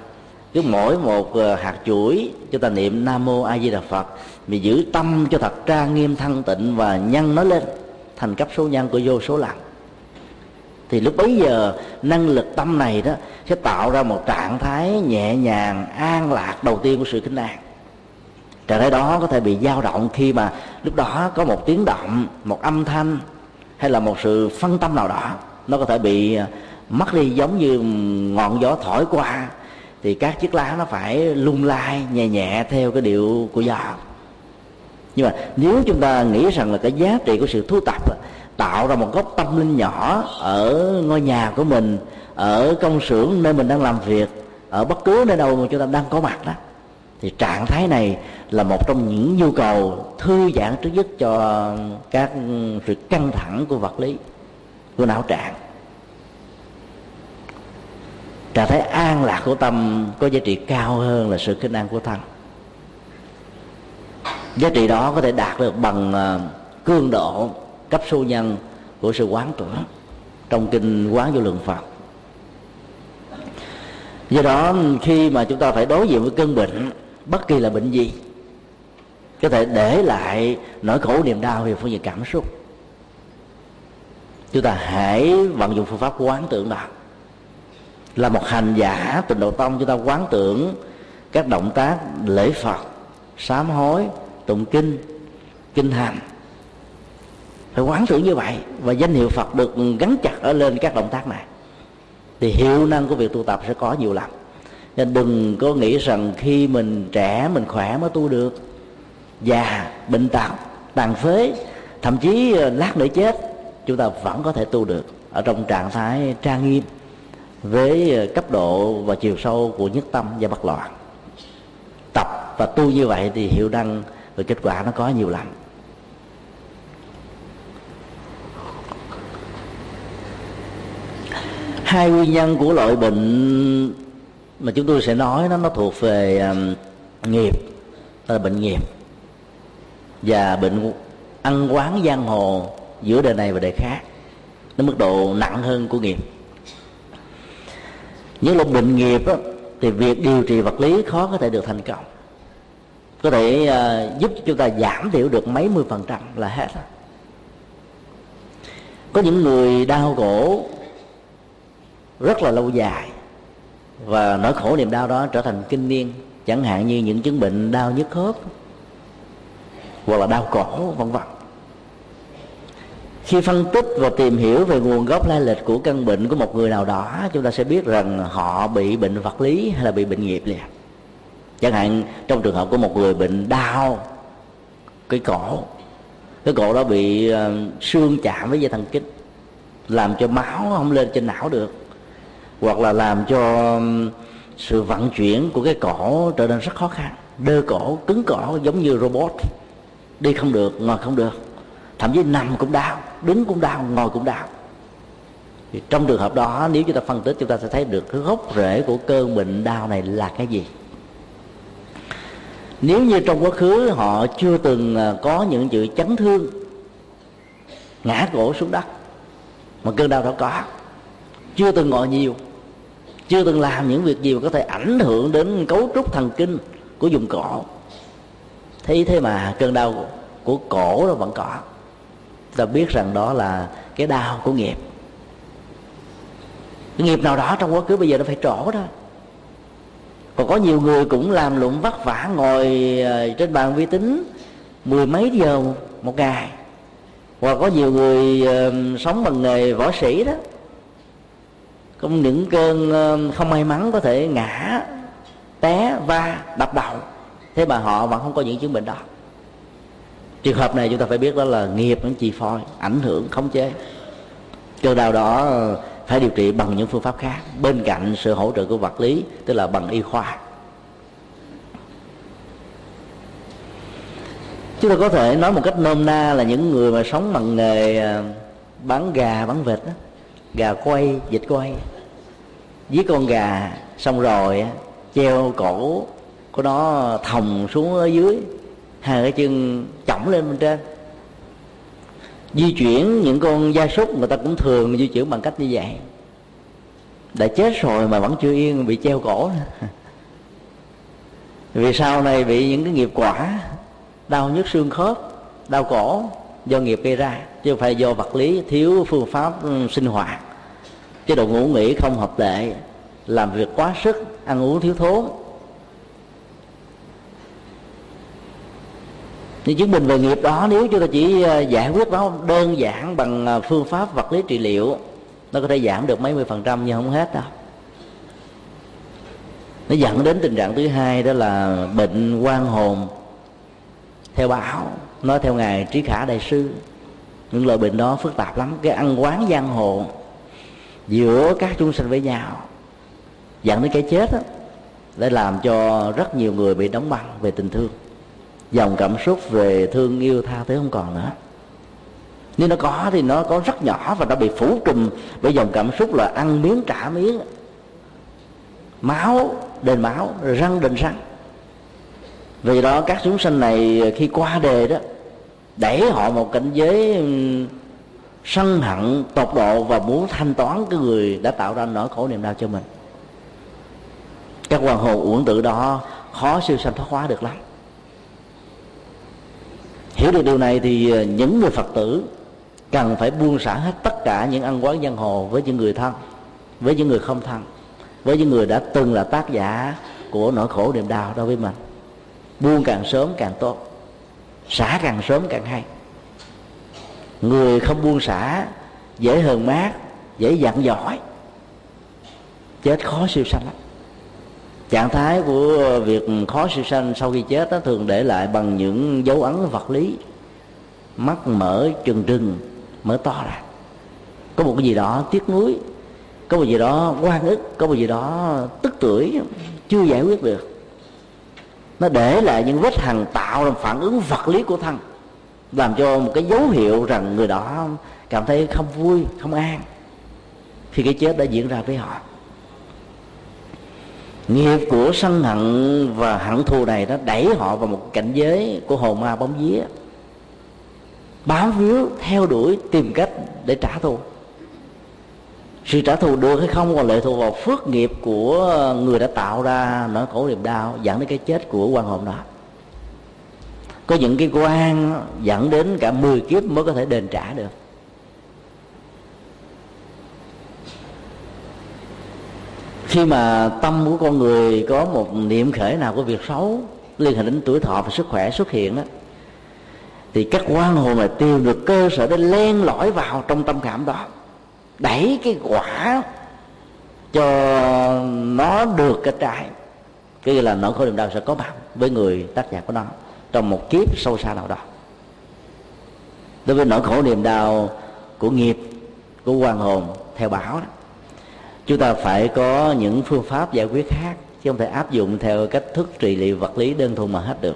cứ mỗi một ờ, hạt chuỗi chúng ta niệm nam mô a di đà phật mình giữ tâm cho thật trang nghiêm thanh tịnh và nhân nó lên, thành cấp số nhân của vô số lần thì lúc bấy giờ, năng lực tâm này đó sẽ tạo ra một trạng thái nhẹ nhàng, an lạc đầu tiên của sự kinh an. Trạng thái đó có thể bị dao động khi mà lúc đó có một tiếng động, một âm thanh, hay là một sự phân tâm nào đó, nó có thể bị ờ, mất đi giống như ngọn gió thổi qua thì các chiếc lá nó phải lung lay nhẹ nhẹ theo cái điệu của gió nhưng mà nếu chúng ta nghĩ rằng là cái giá trị của sự thu tập tạo ra một góc tâm linh nhỏ ở ngôi nhà của mình, ở công xưởng nơi mình đang làm việc, ở bất cứ nơi đâu mà chúng ta đang có mặt đó, thì trạng thái này là một trong những nhu cầu thư giãn trước nhất cho các sự căng thẳng của vật lý, của não trạng trạng thái an lạc của tâm có giá trị cao hơn là sự kinh an của thân. Giá trị đó có thể đạt được bằng à, cương độ cấp số nhân của sự quán tưởng trong kinh quán vô lượng phật. Do đó, khi mà chúng ta phải đối diện với cơn bệnh, bất kỳ là bệnh gì, có thể để lại nỗi khổ niềm đau về phương diện cảm xúc. Chúng ta hãy vận dụng phương pháp quán tưởng đạo là một hành giả tịnh độ tông. Chúng ta quán tưởng các động tác lễ phật, sám hối, tụng kinh kinh hành. Phải quán tưởng như vậy và danh hiệu phật được gắn chặt ở lên các động tác này. Thì hiệu năng của việc tu tập sẽ có nhiều lắm nên đừng có nghĩ rằng khi mình trẻ, mình khỏe mới tu được. Già, bệnh tật, tàn phế, thậm chí lát nữa chết, chúng ta vẫn có thể tu được ở trong trạng thái trang nghiêm với ờ, cấp độ và chiều sâu của nhất tâm và bất loạn. Tập và tu như vậy thì hiệu năng và kết quả nó có nhiều lắm hai nguyên nhân của loại bệnh mà chúng tôi sẽ nói nó nó thuộc về um, nghiệp là bệnh nghiệp và bệnh ăn quán giang hồ giữa đời này và đời khác. Nó mức độ nặng hơn của nghiệp những lúc bệnh nghiệp đó, thì việc điều trị vật lý khó có thể được thành công. Có thể uh, giúp chúng ta giảm thiểu được mấy mươi phần trăm là hết. Có những người đau khổ rất là lâu dài và nỗi khổ niềm đau đó trở thành kinh niên chẳng hạn như những chứng bệnh đau nhức khớp hoặc là đau cổ vân vân khi phân tích và tìm hiểu về nguồn gốc lai lịch của căn bệnh của một người nào đó, chúng ta sẽ biết rằng họ bị bệnh vật lý hay là bị bệnh nghiệp liền chẳng hạn, trong trường hợp của một người bệnh đau, cái cổ cái cổ đó bị ờ, xương chạm với dây thần kinh, làm cho máu không lên trên não được, hoặc là làm cho sự vận chuyển của cái cổ trở nên rất khó khăn. Đơ cổ, cứng cổ giống như robot, đi không được, ngồi không được thậm chí nằm cũng đau, đứng cũng đau, ngồi cũng đau. Thì trong trường hợp đó, nếu chúng ta phân tích, chúng ta sẽ thấy được cái gốc rễ của cơn bệnh đau này là cái gì. Nếu như trong quá khứ họ chưa từng à, có những chữ chấn thương, ngã cổ xuống đất, mà cơn đau đó có, chưa từng ngồi nhiều, chưa từng làm những việc gì mà có thể ảnh hưởng đến cấu trúc thần kinh của vùng cổ thế thế mà cơn đau của cổ nó vẫn có ta biết rằng đó là cái đau của nghiệp. Cái nghiệp nào đó trong quá khứ bây giờ nó phải trổ đó. Còn có nhiều người cũng làm luận vất vả ngồi ờ, trên bàn vi tính mười mấy giờ một ngày. Hoặc có nhiều người uh, sống bằng nghề võ sĩ đó. Có những cơn uh, không may mắn có thể ngã té va đập đầu. Thế mà họ vẫn không có những chứng bệnh đó trường hợp này chúng ta phải biết đó là nghiệp nó chi phối ảnh hưởng khống chế. Cơn đau đó phải điều trị bằng những phương pháp khác. Bên cạnh sự hỗ trợ của vật lý tức là bằng y khoa. Chúng ta có thể nói một cách nôm na là những người mà sống bằng nghề à, bán gà bán vịt đó, gà quay vịt quay. Với con gà xong rồi treo cổ của nó thòng xuống ở dưới hai cái chân chỏng lên bên trên. Di chuyển những con gia súc người ta cũng thường di chuyển bằng cách như vậy. Đã chết rồi mà vẫn chưa yên, bị treo cổ. Vì sau này bị những cái nghiệp quả, đau nhức xương khớp, đau cổ do nghiệp gây ra, chứ không phải do vật lý, thiếu phương pháp ừ, sinh hoạt. Chế độ ngủ nghỉ không hợp lệ, làm việc quá sức, ăn uống thiếu thốn. Những chứng minh về nghiệp đó nếu chúng ta chỉ ờ, giải quyết nó đơn giản bằng ờ, phương pháp vật lý trị liệu nó có thể giảm được mấy mươi phần trăm nhưng không hết đâu. Nó dẫn đến tình trạng thứ hai đó là bệnh quan hồn. Theo bảo nói theo ngài trí khả đại sư những loại bệnh đó phức tạp lắm. Cái ăn quán giang hồ giữa các chúng sinh với nhau dẫn đến cái chết đó, để làm cho rất nhiều người bị đóng băng về tình thương dòng cảm xúc về thương yêu tha thứ không còn nữa. Nếu nó có thì nó có rất nhỏ và nó bị phủ trùm bởi dòng cảm xúc là ăn miếng, trả miếng. Máu, đền máu, răng, đền răng. Vì đó các chúng sanh này khi qua đề đó, đẩy họ một cảnh giới sân hận, tột độ và muốn thanh toán cái người đã tạo ra nỗi khổ niềm đau cho mình. Các hoàng hồn uổng tự đó khó siêu sanh thoát hóa được lắm hiểu được điều này thì ờ, những người phật tử cần phải buông xả hết tất cả những ăn quán giang hồ với những người thân, với những người không thân, với những người đã từng là tác giả của nỗi khổ niềm đau đối với mình. Buông càng sớm càng tốt, xả càng sớm càng hay. Người không buông xả, dễ hờn mát, dễ dặn giỏi chết khó siêu sanh lắm trạng thái của việc khó siêu sanh sau khi chết nó thường để lại bằng những dấu ấn vật lý. Mắt mở trừng trừng, mở to ra. Có một cái gì đó tiếc nuối, có một gì đó quan ức, có một gì đó tức tuổi chưa giải quyết được. Nó để lại những vết hằn tạo ra phản ứng vật lý của thân, làm cho một cái dấu hiệu rằng người đó cảm thấy không vui, không an. Khi cái chết đã diễn ra với họ nghiệp của sân hận và hận thù này nó đẩy họ vào một cảnh giới của hồn ma bóng vía. Bám víu, theo đuổi, tìm cách để trả thù. Sự trả thù được hay không còn lệ thuộc vào phước nghiệp của người đã tạo ra, nỗi khổ niềm đau, dẫn đến cái chết của quan hồn đó. Có những cái quan dẫn đến cả 10 kiếp mới có thể đền trả được. Khi mà tâm của con người có một niệm khởi nào của việc xấu, liên hệ đến tuổi thọ và sức khỏe xuất hiện đó, thì các quan hồn này tìm được cơ sở để len lỏi vào trong tâm cảm đó, đẩy cái quả cho nó được cái trái, cái là nỗi khổ niềm đau sẽ có mặt với người tác giả của nó trong một kiếp sâu xa nào đó. Đối với nỗi khổ niềm đau của nghiệp, của quan hồn, theo bảo đó chúng ta phải có những phương pháp giải quyết khác chứ không thể áp dụng theo cách thức trị liệu vật lý đơn thuần mà hết được.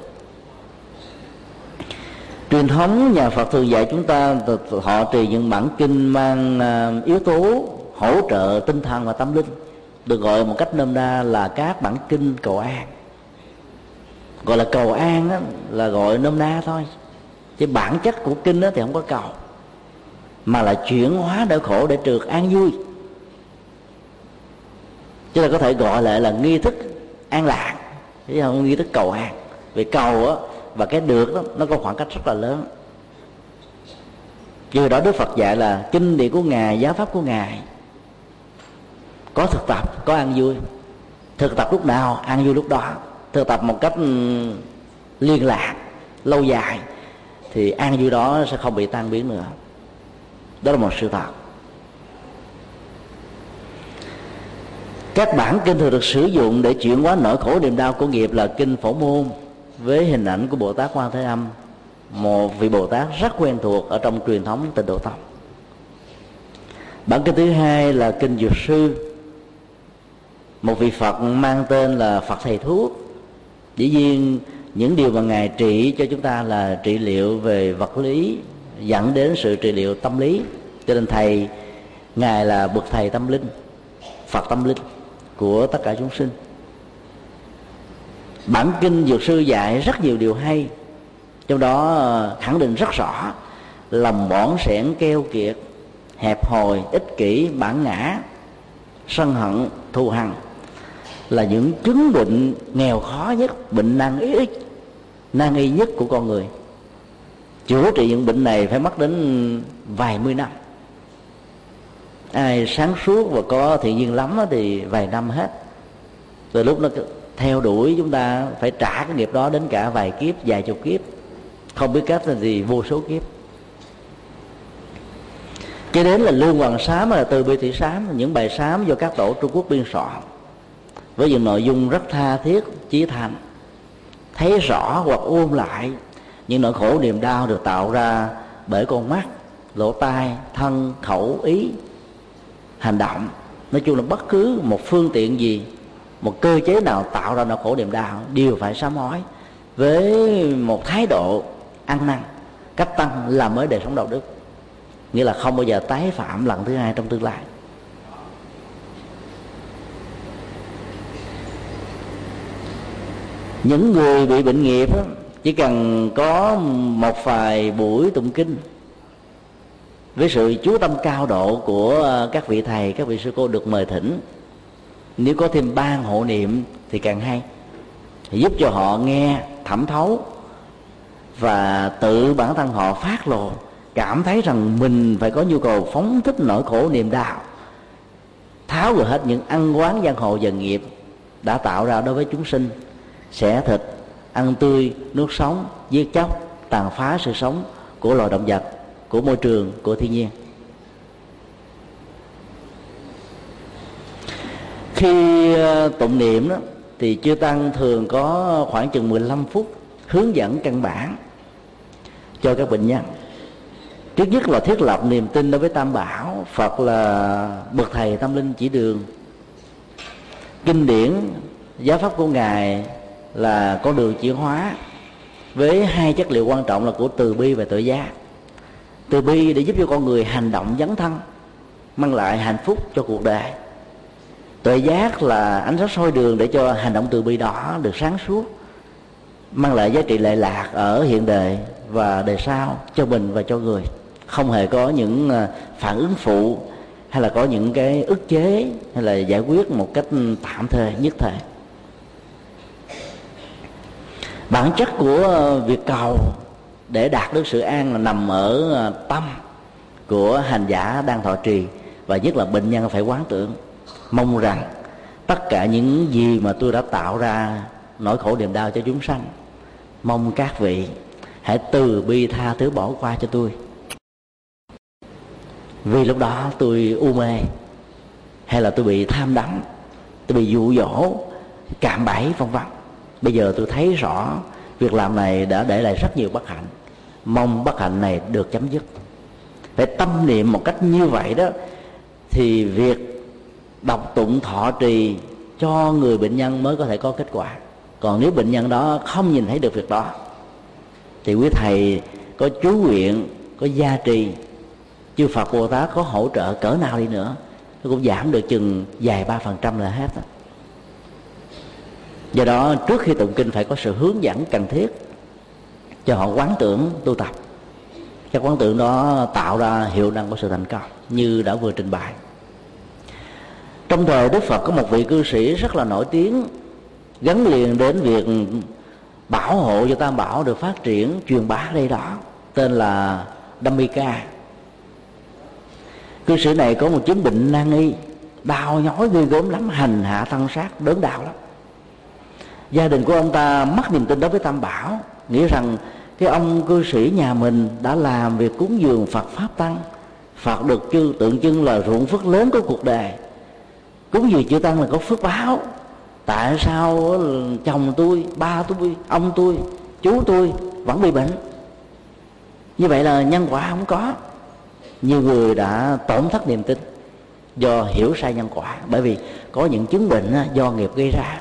Truyền thống nhà Phật thường dạy chúng ta họ trì những bản kinh mang à, yếu tố hỗ trợ tinh thần và tâm linh được gọi một cách nôm na là các bản kinh cầu an. Gọi là cầu an đó, là gọi nôm na thôi. Chứ bản chất của kinh đó thì không có cầu mà là chuyển hóa đỡ khổ để trượt an vui chúng ta có thể gọi lại là nghi thức an lạc. Chứ không nghi thức cầu an. Vì cầu á, và cái được đó, nó có khoảng cách rất là lớn. Vì đó đức phật dạy là kinh điển của ngài, giáo pháp của ngài. Có thực tập, có ăn vui. Thực tập lúc nào, ăn vui lúc đó. Thực tập một cách liên lạc, lâu dài, thì an vui đó sẽ không bị tan biến nữa. Đó là một sự thật. Các bản kinh thường được sử dụng để chuyển hóa nỗi khổ niềm đau của nghiệp là kinh phổ môn với hình ảnh của bồ tát quan thế âm, một vị bồ tát rất quen thuộc ở trong truyền thống tịnh độ tông. Bản kinh thứ hai là kinh dược sư. Một vị phật mang tên là phật thầy thuốc. Dĩ nhiên, những điều mà ngài trị cho chúng ta là trị liệu về vật lý, dẫn đến sự trị liệu tâm lý. Cho nên thầy, ngài là bậc thầy tâm linh, phật tâm linh của tất cả chúng sinh. Bản kinh dược sư dạy rất nhiều điều hay, trong đó ờ, khẳng định rất rõ lòng bỏn sẻn keo kiệt, hẹp hòi, ích kỷ, bản ngã, sân hận, thù hằn là những chứng bệnh nghèo khó nhất, bệnh nan y nan y nhất của con người. Chữa trị những bệnh này phải mất đến vài mươi năm ai sáng suốt và có thiện duyên lắm thì vài năm hết. Từ lúc nó theo đuổi chúng ta, phải trả cái nghiệp đó đến cả vài kiếp, vài chục kiếp. Không biết cách thì vô số kiếp. Cho đến là lương hoàng sám là từ bi thị sám, những bài sám do các tổ trung quốc biên soạn, với những nội dung rất tha thiết, chí thành. Thấy rõ hoặc ôm lại những nỗi khổ niềm đau được tạo ra bởi con mắt, lỗ tai, thân, khẩu, ý hành động. Nói chung là bất cứ một phương tiện gì, một cơ chế nào tạo ra nỗi khổ niềm đau đều phải sám hối với một thái độ ăn năn, cách tăng là mới đời sống đạo đức. Nghĩa là không bao giờ tái phạm lần thứ hai trong tương lai. Những người bị bệnh nghiệp chỉ cần có một vài buổi tụng kinh với sự chú tâm cao độ của ờ, các vị thầy, các vị sư cô được mời thỉnh. Nếu có thêm ban hộ niệm thì càng hay. Giúp cho họ nghe, thẩm thấu và tự bản thân họ phát lộ, cảm thấy rằng mình phải có nhu cầu phóng thích nỗi khổ niềm đau, tháo gỡ hết những ăn quán giang hồ dần nghiệp đã tạo ra đối với chúng sinh. Xẻ thịt, ăn tươi, nuốt sống, giết chóc, tàn phá sự sống của loài động vật của môi trường, của thiên nhiên. Khi ờ, tụng niệm đó, thì chư tăng thường có khoảng chừng 15 phút hướng dẫn căn bản cho các bệnh nhân. Trước nhất là thiết lập niềm tin đối với tam bảo, phật là bậc thầy tâm linh chỉ đường. Kinh điển, giáo pháp của ngài là con đường chuyển hóa với hai chất liệu quan trọng là của từ bi và tự giác từ bi để giúp cho con người hành động dấn thân, mang lại hạnh phúc cho cuộc đời. Tuệ giác là ánh sáng soi đường để cho hành động từ bi đó được sáng suốt, mang lại giá trị lệ lạc ở hiện đời và đời sau cho mình và cho người. Không hề có những ờ, phản ứng phụ hay là có những cái ức chế hay là giải quyết một cách tạm thời, nhất thời. Bản chất của ờ, việc cầu để đạt được sự an là nằm ở ờ, tâm của hành giả đang thọ trì, và nhất là bệnh nhân phải quán tưởng, mong rằng tất cả những gì mà tôi đã tạo ra nỗi khổ niềm đau cho chúng sanh, mong các vị hãy từ bi tha thứ bỏ qua cho tôi. Vì lúc đó tôi u mê, hay là tôi bị tham đắm, tôi bị dụ dỗ, cạm bẫy, vân vân. Bây giờ tôi thấy rõ việc làm này đã để lại rất nhiều bất hạnh mong bất hạnh này được chấm dứt. Phải tâm niệm một cách như vậy đó, thì việc đọc tụng thọ trì cho người bệnh nhân mới có thể có kết quả. Còn nếu bệnh nhân đó không nhìn thấy được việc đó, thì quý thầy có chú nguyện, có gia trì. Chư phật bồ tát có hỗ trợ cỡ nào đi nữa, nó cũng giảm được chừng vài ba phần trăm là hết do đó, trước khi tụng kinh phải có sự hướng dẫn cần thiết cho họ quán tưởng tu tập. Các quán tưởng đó tạo ra hiệu năng của sự thành công, như đã vừa trình bày. Trong thời đức phật có một vị cư sĩ rất là nổi tiếng, gắn liền đến việc bảo hộ cho tam bảo được phát triển truyền bá đây đó, tên là Dhammika cư sĩ này có một chứng bệnh nan y, đau nhói ghê gớm lắm, hành hạ thân xác đớn đau lắm. Gia đình của ông ta mất niềm tin đối với tam bảo nghĩ rằng cái ông cư sĩ nhà mình đã làm việc cúng dường phật pháp tăng. Phật được chư tượng trưng là ruộng phước lớn của cuộc đời. Cúng dường chư tăng là có phước báo. Tại sao chồng tôi, ba tôi, ông tôi, chú tôi vẫn bị bệnh? Như vậy là nhân quả không có. Nhiều người đã tổn thất niềm tin do hiểu sai nhân quả. Bởi vì có những chứng bệnh do nghiệp gây ra.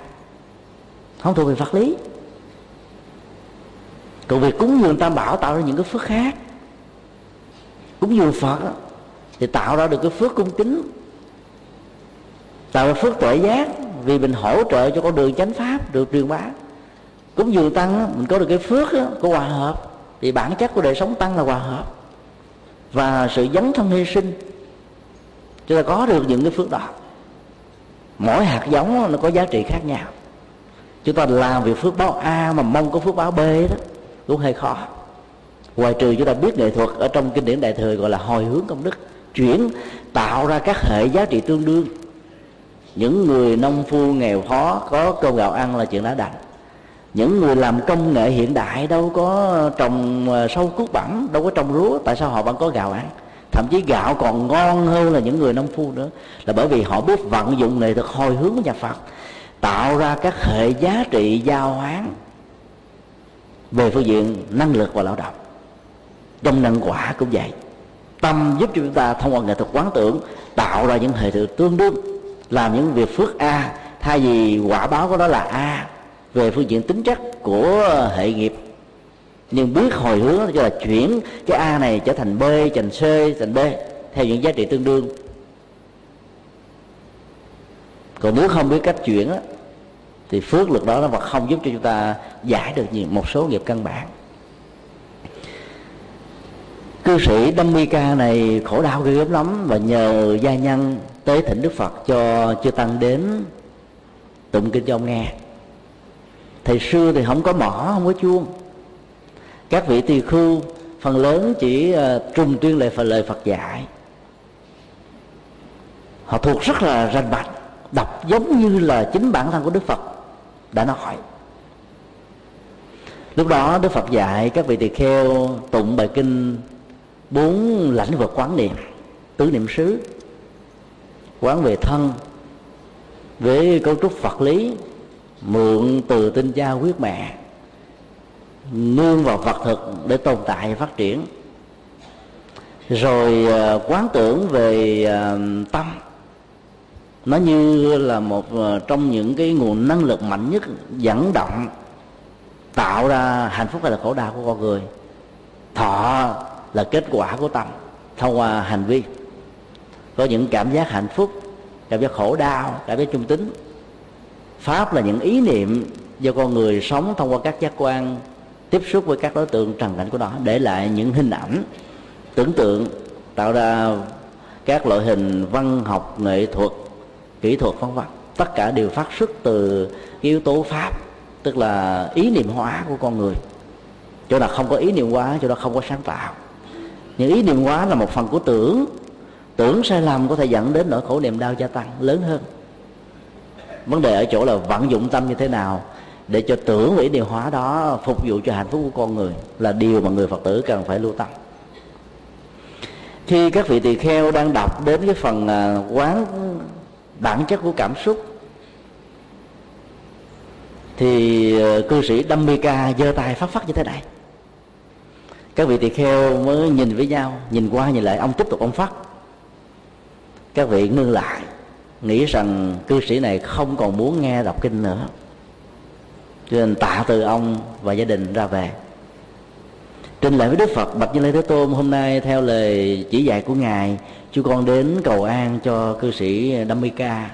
Không thuộc về pháp lý còn việc cúng dường tam bảo tạo ra những cái phước khác. Cúng dường phật thì tạo ra được cái phước cung kính, tạo ra phước tuệ giác, vì mình hỗ trợ cho con đường chánh pháp được truyền bá. Cúng dường tăng mình có được cái phước của hòa hợp, thì bản chất của đời sống tăng là hòa hợp và sự dấn thân hy sinh. Chúng ta có được những cái phước đó. Mỗi hạt giống nó có giá trị khác nhau. Chúng ta làm việc phước báo a mà mong có phước báo b đó cũng hơi khó? Ngoài trừ chúng ta biết nghệ thuật ở trong kinh điển đại thừa gọi là hồi hướng công đức chuyển tạo ra các hệ giá trị tương đương. Những người nông phu nghèo khó có cơm gạo ăn là chuyện đã đành. Những người làm công nghệ hiện đại đâu có trồng à, sâu cuốc bẩn, đâu có trồng lúa tại sao họ vẫn có gạo ăn? Thậm chí gạo còn ngon hơn là những người nông phu nữa. Là bởi vì họ biết vận dụng nghệ thuật hồi hướng của nhà phật tạo ra các hệ giá trị giao hoán về phương diện năng lực và lao động trong năng quả cũng vậy. Tâm giúp cho chúng ta thông qua nghệ thuật quán tưởng tạo ra những hệ thực tương đương làm những việc phước a thay vì quả báo của đó là a. Về phương diện tính chất của hệ nghiệp nhưng biết hồi hướng cho là chuyển cái a này trở thành b thành c thành b theo những giá trị tương đương. Còn nếu không biết cách chuyển á, thì phước lực đó nó vẫn không giúp cho chúng ta giải được nhiều một số nghiệp căn bản. Cư sĩ Đâm Mi Ca này khổ đau ghê gớm lắm và nhờ gia nhân tới thỉnh Đức Phật cho chưa tăng đến tụng kinh cho ông nghe. Thầy xưa thì không có mỏ không có chuông. Các vị tỳ khưu phần lớn chỉ uh, trùng tuyên lệ phần lời Phật dạy. Họ thuộc rất là rành mạch đọc giống như là chính bản thân của Đức Phật đã nói. Lúc đó, Đức Phật dạy các vị tỳ kheo tụng bài kinh bốn lãnh vực quán niệm, tứ niệm xứ, quán về thân với cấu trúc Phật lý, mượn từ tinh cha quyết mẹ, nương vào vật thực để tồn tại phát triển. Rồi à, quán tưởng về à, tâm nó như là một ờ, trong những cái nguồn năng lực mạnh nhất, dẫn động, tạo ra hạnh phúc hay là khổ đau của con người. Thọ là kết quả của tâm, thông qua hành vi. Có những cảm giác hạnh phúc, cảm giác khổ đau, cảm giác trung tính. Pháp là những ý niệm do con người sống thông qua các giác quan, tiếp xúc với các đối tượng trần cảnh của nó, để lại những hình ảnh, tưởng tượng, tạo ra các loại hình văn học, nghệ thuật kỹ thuật vân vân tất cả đều phát xuất từ yếu tố pháp, tức là ý niệm hóa của con người. Chỗ nào không có ý niệm hóa chỗ đó không có sáng tạo. Những ý niệm hóa là một phần của tưởng. Tưởng sai lầm có thể dẫn đến nỗi khổ niềm đau gia tăng lớn hơn. Vấn đề ở chỗ là vận dụng tâm như thế nào để cho tưởng ý niệm hóa đó phục vụ cho hạnh phúc của con người là điều mà người phật tử cần phải lưu tâm. Khi các vị tỳ kheo đang đọc đến cái phần à, quán bản chất của cảm xúc. Thì ờ, cư sĩ Đâm Mi Ca giơ tay phát phát như thế này. Các vị tỳ kheo mới nhìn với nhau, nhìn qua nhìn lại, ông tiếp tục ông phát các vị ngưng lại, nghĩ rằng cư sĩ này không còn muốn nghe đọc kinh nữa. Cho nên tạ từ ông và gia đình ra về. Trình lại với đức phật bạch như lai thế tôn hôm nay theo lời chỉ dạy của ngài chú con đến cầu an cho cư sĩ Dhammika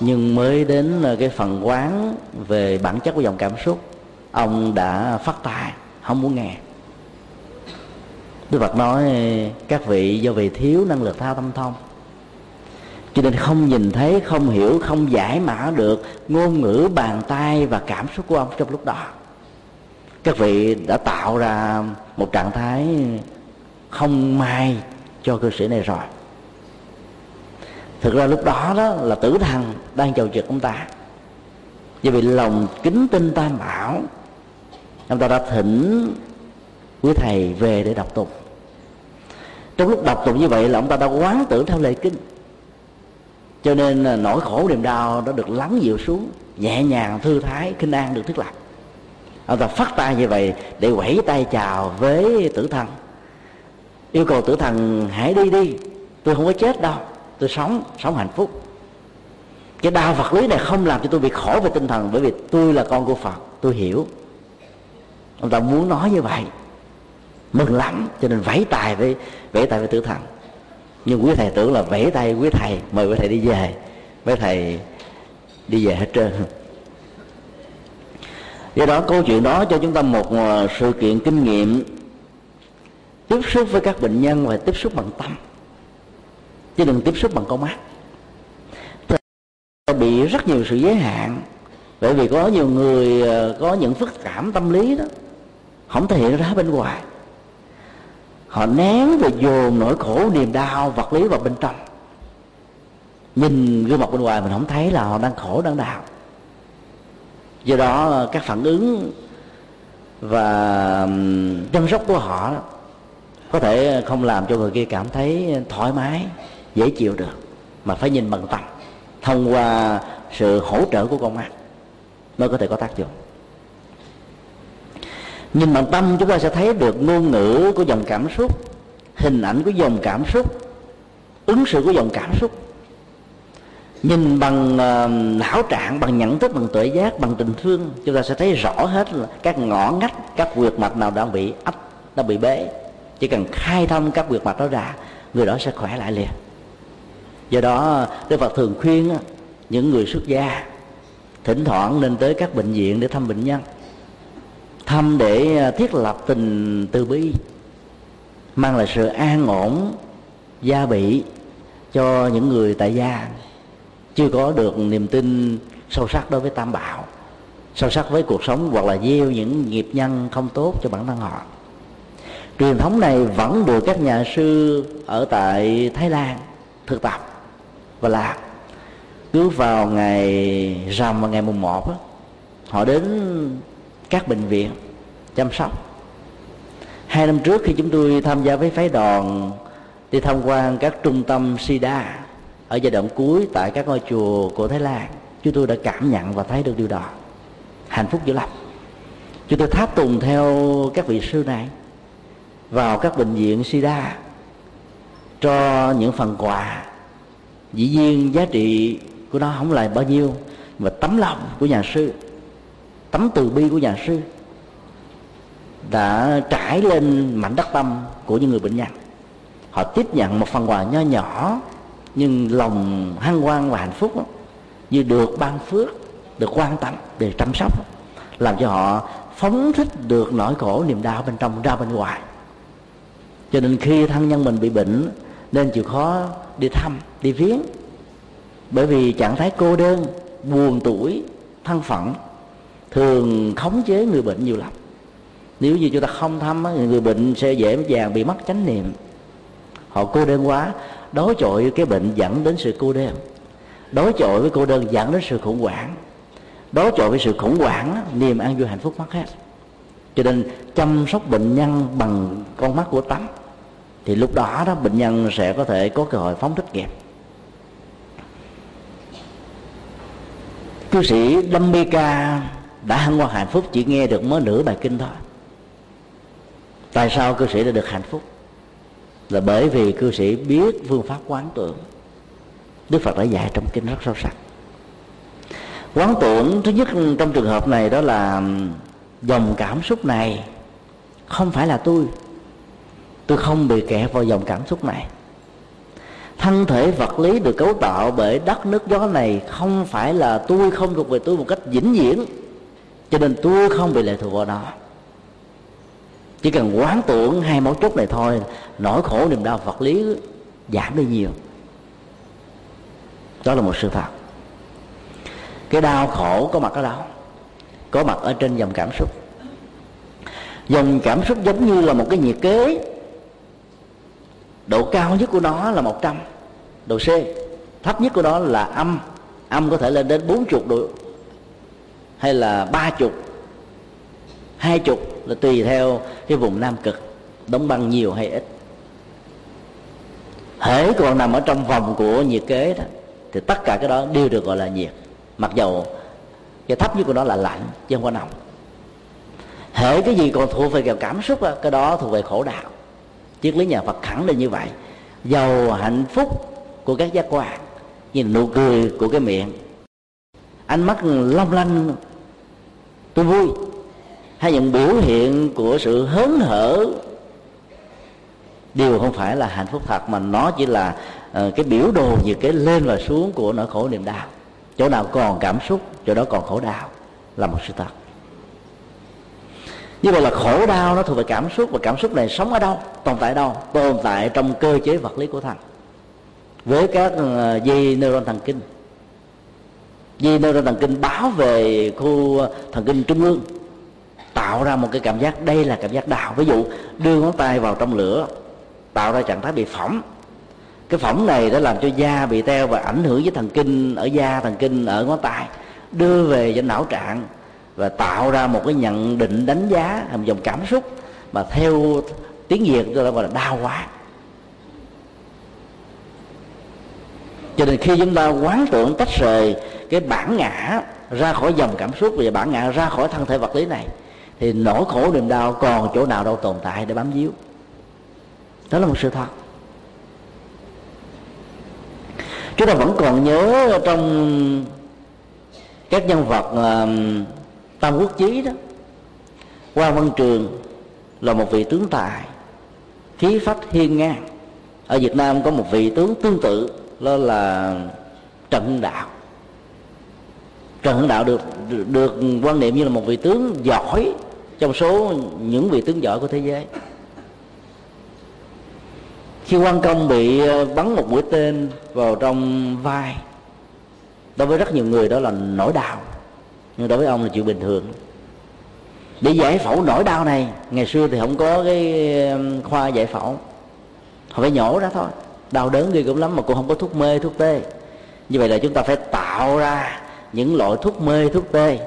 nhưng mới đến ờ, cái phần quán về bản chất của dòng cảm xúc, ông đã phát tài, không muốn nghe. Đức Phật nói, các vị do vì thiếu năng lực thao tâm thông, cho nên không nhìn thấy, không hiểu, không giải mã được ngôn ngữ, bàn tay và cảm xúc của ông trong lúc đó. Các vị đã tạo ra một trạng thái không may cho cư sĩ này rồi. Thực ra lúc đó đó là tử thần đang chầu trực ông ta. Vì vì lòng kính tin tam bảo, ông ta đã thỉnh quý thầy về để đọc tụng. Trong lúc đọc tụng như vậy là ông ta đã quán tưởng theo lời kinh. Cho nên nỗi khổ niềm đau đã được lắng dịu xuống, nhẹ nhàng thư thái, kinh an được thiết lập ông ta phát tay như vậy để quẩy tay chào với tử thần yêu cầu tử thần hãy đi đi. Tôi không có chết đâu. Tôi sống sống hạnh phúc. Cái đau vật lý này không làm cho tôi bị khổ về tinh thần, bởi vì tôi là con của phật, tôi hiểu. Ông ta muốn nói như vậy. Mừng lắm, cho nên vẫy tài với, vẫy tay với tử thần. Nhưng quý thầy tưởng là vẫy tay quý thầy, mời quý thầy đi về. Mấy thầy đi về hết trơn. Do đó câu chuyện đó cho chúng ta một ờ, sự kiện kinh nghiệm tiếp xúc với các bệnh nhân và tiếp xúc bằng tâm. Chứ đừng tiếp xúc bằng con mắt. Bị rất nhiều sự giới hạn. Bởi vì có nhiều người ờ, có những phức cảm tâm lý đó, không thể hiện ra bên ngoài. Họ nén và dồn nỗi khổ, niềm đau, vật lý vào bên trong. Nhìn gương mặt bên ngoài mình không thấy là họ đang khổ, đang đau. Do đó, các phản ứng và chăm sóc của họ có thể không làm cho người kia cảm thấy thoải mái dễ chịu được mà phải nhìn bằng tâm thông qua sự hỗ trợ của con mắt mới có thể có tác dụng. Nhìn bằng tâm chúng ta sẽ thấy được ngôn ngữ của dòng cảm xúc hình ảnh của dòng cảm xúc ứng xử của dòng cảm xúc. Nhìn bằng uh, não trạng bằng nhận thức bằng tuệ giác bằng tình thương chúng ta sẽ thấy rõ hết là các ngõ ngách các quyệt mạch nào đang bị ách đang bị bế chỉ cần khai thông các quyệt mạch đó ra, người đó sẽ khỏe lại liền. Do đó, đức phật thường khuyên những người xuất gia, thỉnh thoảng nên tới các bệnh viện để thăm bệnh nhân. Thăm để à, thiết lập tình từ bi, mang lại sự an ổn, gia bị cho những người tại gia. Chưa có được niềm tin sâu sắc đối với tam bảo, sâu sắc với cuộc sống hoặc là gieo những nghiệp nhân không tốt cho bản thân họ truyền thống này vẫn được các nhà sư ở tại thái lan thực tập và làm. Cứ vào ngày rằm và ngày mùng một đó, họ đến các bệnh viện chăm sóc. Hai năm trước khi chúng tôi tham gia với phái đoàn đi tham quan các trung tâm sida ở giai đoạn cuối tại các ngôi chùa của thái lan chúng tôi đã cảm nhận và thấy được điều đó. Hạnh phúc dữ lắm. Chúng tôi tháp tùng theo các vị sư này vào các bệnh viện sida cho những phần quà. Dĩ nhiên giá trị của nó không là bao nhiêu, mà tấm lòng của nhà sư, tấm từ bi của nhà sư đã trải lên mảnh đất tâm của những người bệnh nhân. Họ tiếp nhận một phần quà nho nhỏ, nhưng lòng hân hoan và hạnh phúc như được ban phước, được quan tâm, được chăm sóc, làm cho họ phóng thích được nỗi khổ niềm đau bên trong ra bên ngoài cho nên khi thân nhân mình bị bệnh, nên chịu khó đi thăm, đi viếng. Bởi vì trạng thái cô đơn, buồn tuổi thân phận thường khống chế người bệnh nhiều lắm. Nếu như chúng ta không thăm người bệnh sẽ dễ dàng bị mất chánh niệm. Họ cô đơn quá, đối chọi với cái bệnh dẫn đến sự cô đơn. Đối chọi với cô đơn dẫn đến sự khủng hoảng. Đối chọi với sự khủng hoảng niềm an vui hạnh phúc mất hết. Cho nên chăm sóc bệnh nhân bằng con mắt của tắm thì lúc đó đó, bệnh nhân sẽ có thể có cơ hội phóng thích nghiệp cư sĩ Lâm Mê Ca đã hăng qua hạnh phúc, chỉ nghe được mới nửa bài kinh thôi. Tại sao cư sĩ đã được hạnh phúc? Là bởi vì cư sĩ biết phương pháp quán tưởng. Đức phật đã dạy trong kinh rất sâu sắc. Quán tưởng, thứ nhất trong trường hợp này đó là dòng cảm xúc này không phải là tôi tôi không bị kẹt vào dòng cảm xúc này. Thân thể vật lý được cấu tạo bởi đất nước gió này không phải là tôi không thuộc về tôi một cách vĩnh viễn, cho nên tôi không bị lệ thuộc vào nó. Chỉ cần quán tưởng hai mấu chốt này thôi, nỗi khổ niềm đau vật lý giảm đi nhiều. Đó là một sự thật. Cái đau khổ có mặt ở đâu? Có mặt ở trên dòng cảm xúc. Dòng cảm xúc giống như là một cái nhiệt kế độ cao nhất của nó là 100 độ C thấp nhất của nó là âm. Âm có thể lên đến bốn chục độ hay là ba chục. Hai chục là tùy theo cái vùng nam cực đóng băng nhiều hay ít. Hễ còn nằm ở trong vòng của nhiệt kế đó thì tất cả cái đó đều được gọi là nhiệt. Mặc dầu cái thấp nhất của nó là lạnh chứ không có nóng hễ cái gì còn thuộc về cảm xúc đó, cái đó thuộc về khổ đạo triết lý nhà phật khẳng định như vậy. Giàu hạnh phúc của các giác quan như nụ cười của cái miệng ánh mắt long lanh tôi vui. Hay những biểu hiện của sự hớn hở đều không phải là hạnh phúc thật mà nó chỉ là uh, cái biểu đồ như cái lên và xuống của nỗi khổ niềm đau. Chỗ nào còn cảm xúc chỗ đó còn khổ đau là một sự thật như vậy là khổ đau nó thuộc về cảm xúc. Và cảm xúc này sống ở đâu? Tồn tại đâu? Tồn tại trong cơ chế vật lý của thần với các ờ, dây neuron thần kinh. Dây neuron thần kinh báo về khu ờ, thần kinh trung ương. Tạo ra một cái cảm giác, đây là cảm giác đau. Ví dụ, đưa ngón tay vào trong lửa, tạo ra trạng thái bị phỏng. Cái phỏng này đã làm cho da bị teo và ảnh hưởng với thần kinh ở da, thần kinh ở ngón tay. Đưa về cho não trạng và tạo ra một cái nhận định đánh giá, một dòng cảm xúc mà theo tiếng việt tôi gọi là đau quá cho nên khi chúng ta quán tưởng tách rời cái bản ngã ra khỏi dòng cảm xúc và bản ngã ra khỏi thân thể vật lý này, thì nỗi khổ niềm đau còn chỗ nào đâu tồn tại để bám víu. Đó là một sự thật. Chúng ta vẫn còn nhớ trong các nhân vật tam quốc chí đó. Quan văn trường là một vị tướng tài, khí phách hiên ngang. Ở việt nam có một vị tướng tương tự, đó là trần hưng đạo. Trần hưng đạo được được quan niệm như là một vị tướng giỏi trong số những vị tướng giỏi của thế giới. Khi quan công bị ờ, bắn một mũi tên vào trong vai, đối với rất nhiều người đó là nỗi đau nhưng đối với ông là chuyện bình thường. Để giải phẫu nỗi đau này ngày xưa thì không có cái um, khoa giải phẫu. Họ phải nhổ ra thôi. Đau đớn ghê cũng lắm mà cũng không có thuốc mê thuốc tê. Như vậy là chúng ta phải tạo ra những loại thuốc mê thuốc tê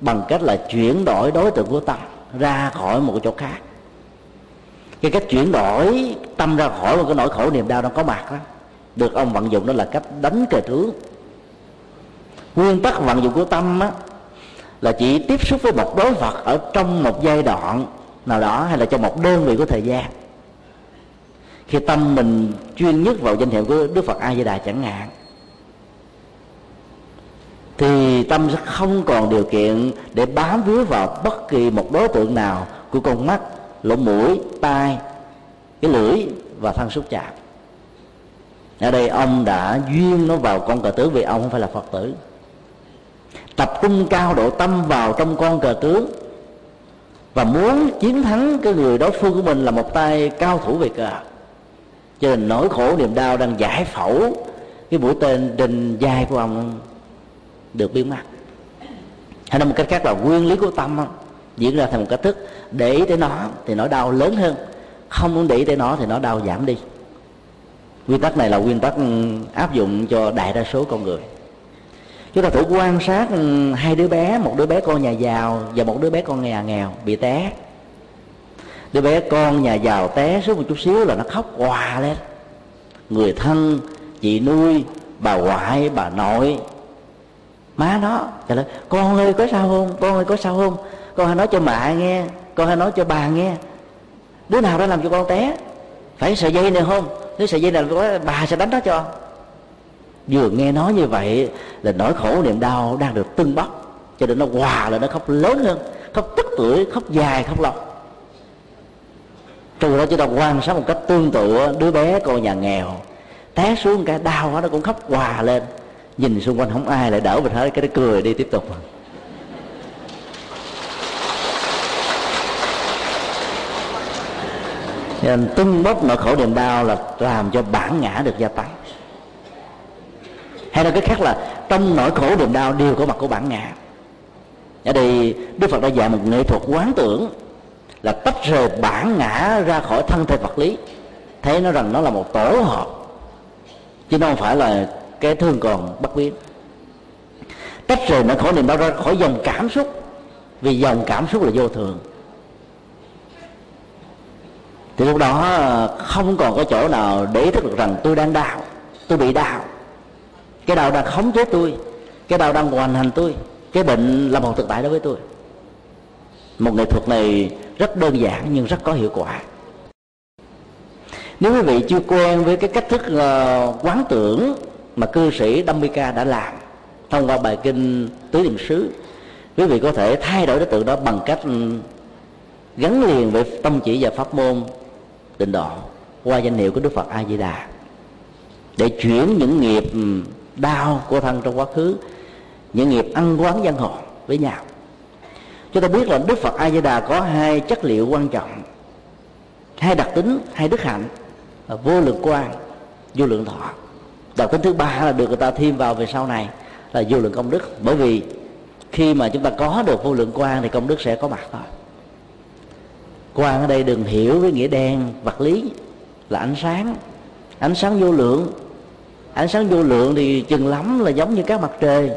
bằng cách là chuyển đổi đối tượng của tâm ra khỏi một chỗ khác. Cái cách chuyển đổi tâm ra khỏi một cái nỗi khổ niềm đau nó có mặt đó được ông vận dụng đó là cách đánh cờ tướng nguyên tắc vận dụng của tâm á, là chỉ tiếp xúc với một đối vật ở trong một giai đoạn nào đó hay là trong một đơn vị của thời gian. Khi tâm mình chuyên nhất vào danh hiệu của đức phật a di đà chẳng hạn, thì tâm sẽ không còn điều kiện để bám víu vào bất kỳ một đối tượng nào của con mắt, lỗ mũi, tai, cái lưỡi và thân xúc chạm. Ở đây ông đã duyên nó vào con cờ tướng vì ông không phải là phật tử tập trung cao độ tâm vào trong con cờ tướng. Và muốn chiến thắng cái người đối phương của mình là một tay cao thủ về cờ. Cho nên nỗi khổ niềm đau đang giải phẫu cái mũi tên đình dài của ông được biến mất. Hay nói một cách khác là nguyên lý của tâm diễn ra thành một cách thức. Để ý tới nó thì nó đau lớn hơn. Không muốn để ý tới nó thì nó đau giảm đi. Nguyên tắc này là nguyên tắc ừ, áp dụng cho đại đa số con người chúng ta thử quan sát ừ, hai đứa bé, một đứa bé con nhà giàu và một đứa bé con nhà nghèo bị té. Đứa bé con nhà giàu té xuống một chút xíu là nó khóc hòa lên. Người thân, chị nuôi, bà ngoại, bà nội. Má nó trả lời con ơi, có sao không? Con ơi, có sao không? Con hãy nói cho mẹ nghe, con hãy nói cho bà nghe. Đứa nào đã làm cho con té? Phải sợi dây này không? Nếu sợi dây này bà sẽ đánh nó cho vừa nghe nói như vậy là nỗi khổ niềm đau đang được tưng bốc, cho nên nó hòa là nó khóc lớn hơn, khóc tức tuổi khóc dài, khóc lâu trừ đó chúng ta quan sát một cách tương tự, đứa bé con nhà nghèo, té xuống cái đau nó cũng khóc hòa lên. Nhìn xung quanh không ai lại đỡ mình hết, cái nó cười đi tiếp tục. Nên tung bốc nỗi khổ niềm đau là làm cho bản ngã được gia tăng hay nói cái khác là trong nỗi khổ niềm đau đều có mặt của bản ngã. Ở đây, đức phật đã dạy một nghệ thuật quán tưởng là tách rời bản ngã ra khỏi thân thể vật lý. Thấy nó rằng nó là một tổ hợp, chứ nó không phải là cái thương còn bất biến. Tách rời nỗi khổ niềm đau ra khỏi dòng cảm xúc, vì dòng cảm xúc là vô thường. Thì lúc đó không còn có chỗ nào để ý thức được rằng tôi đang đau, tôi bị đau cái đau đang khống chế tôi cái đau đang hoàn hành tôi cái bệnh là một thực tại đối với tôi. Một nghệ thuật này rất đơn giản nhưng rất có hiệu quả. Nếu quý vị chưa quen với cái cách thức uh, quán tưởng mà cư sĩ Dhammika đã làm thông qua bài kinh tứ niệm xứ quý vị có thể thay đổi đối tượng đó bằng cách ừ, gắn liền với tâm chỉ và pháp môn tịnh độ qua danh hiệu của Đức Phật A Di Đà để chuyển những nghiệp ừ, đau của thân trong quá khứ, những nghiệp ăn quán giang hồ với nhau. Chúng ta biết là Đức Phật A Di Đà có hai chất liệu quan trọng, hai đặc tính, hai đức hạnh là vô lượng quan vô lượng thọ. Đặc tính thứ ba là được người ta thêm vào về sau này là vô lượng công đức. Bởi vì khi mà chúng ta có được vô lượng quan thì công đức sẽ có mặt thôi. Quan ở đây đừng hiểu với nghĩa đen vật lý, là ánh sáng. Ánh sáng vô lượng ánh sáng vô lượng thì chừng lắm là giống như các mặt trời.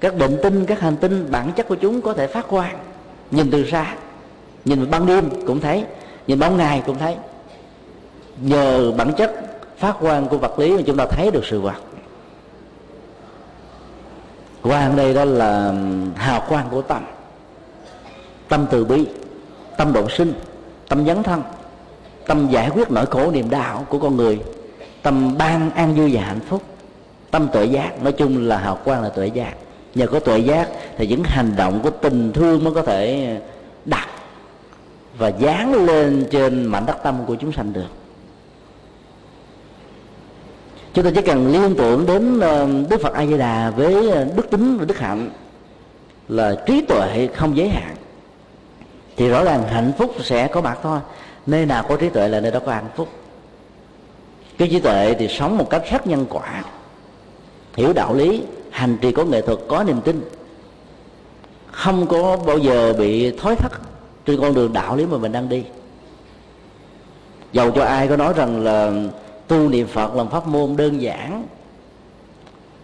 Các bệnh tinh, các hành tinh, bản chất của chúng có thể phát quang. Nhìn từ xa, nhìn ban đêm cũng thấy, nhìn ban ngày cũng thấy. Nhờ bản chất phát quang của vật lý mà chúng ta thấy được sự vật. Quang đây đó là hào quang của tâm. Tâm từ bi, tâm độ sinh, tâm dấn thân, tâm giải quyết nỗi khổ niềm đau của con người tâm ban an vui và hạnh phúc, tâm tuệ giác, nói chung là hào quang là tuệ giác. Nhờ có tuệ giác thì những hành động của tình thương mới có thể đặt và dán lên trên mảnh đất tâm của chúng sanh được. Chúng ta chỉ cần liên tưởng đến ờ, đức phật a di đà với ờ, đức tính và đức hạnh là trí tuệ không giới hạn, thì rõ ràng hạnh phúc sẽ có mặt thôi. Nơi nào có trí tuệ là nơi đó có hạnh phúc cái trí tuệ thì sống một cách rất nhân quả. Hiểu đạo lý, hành trì có nghệ thuật có niềm tin. Không có bao giờ bị thói thất trên con đường đạo lý mà mình đang đi. Dầu cho ai có nói rằng là tu niệm phật làm pháp môn đơn giản,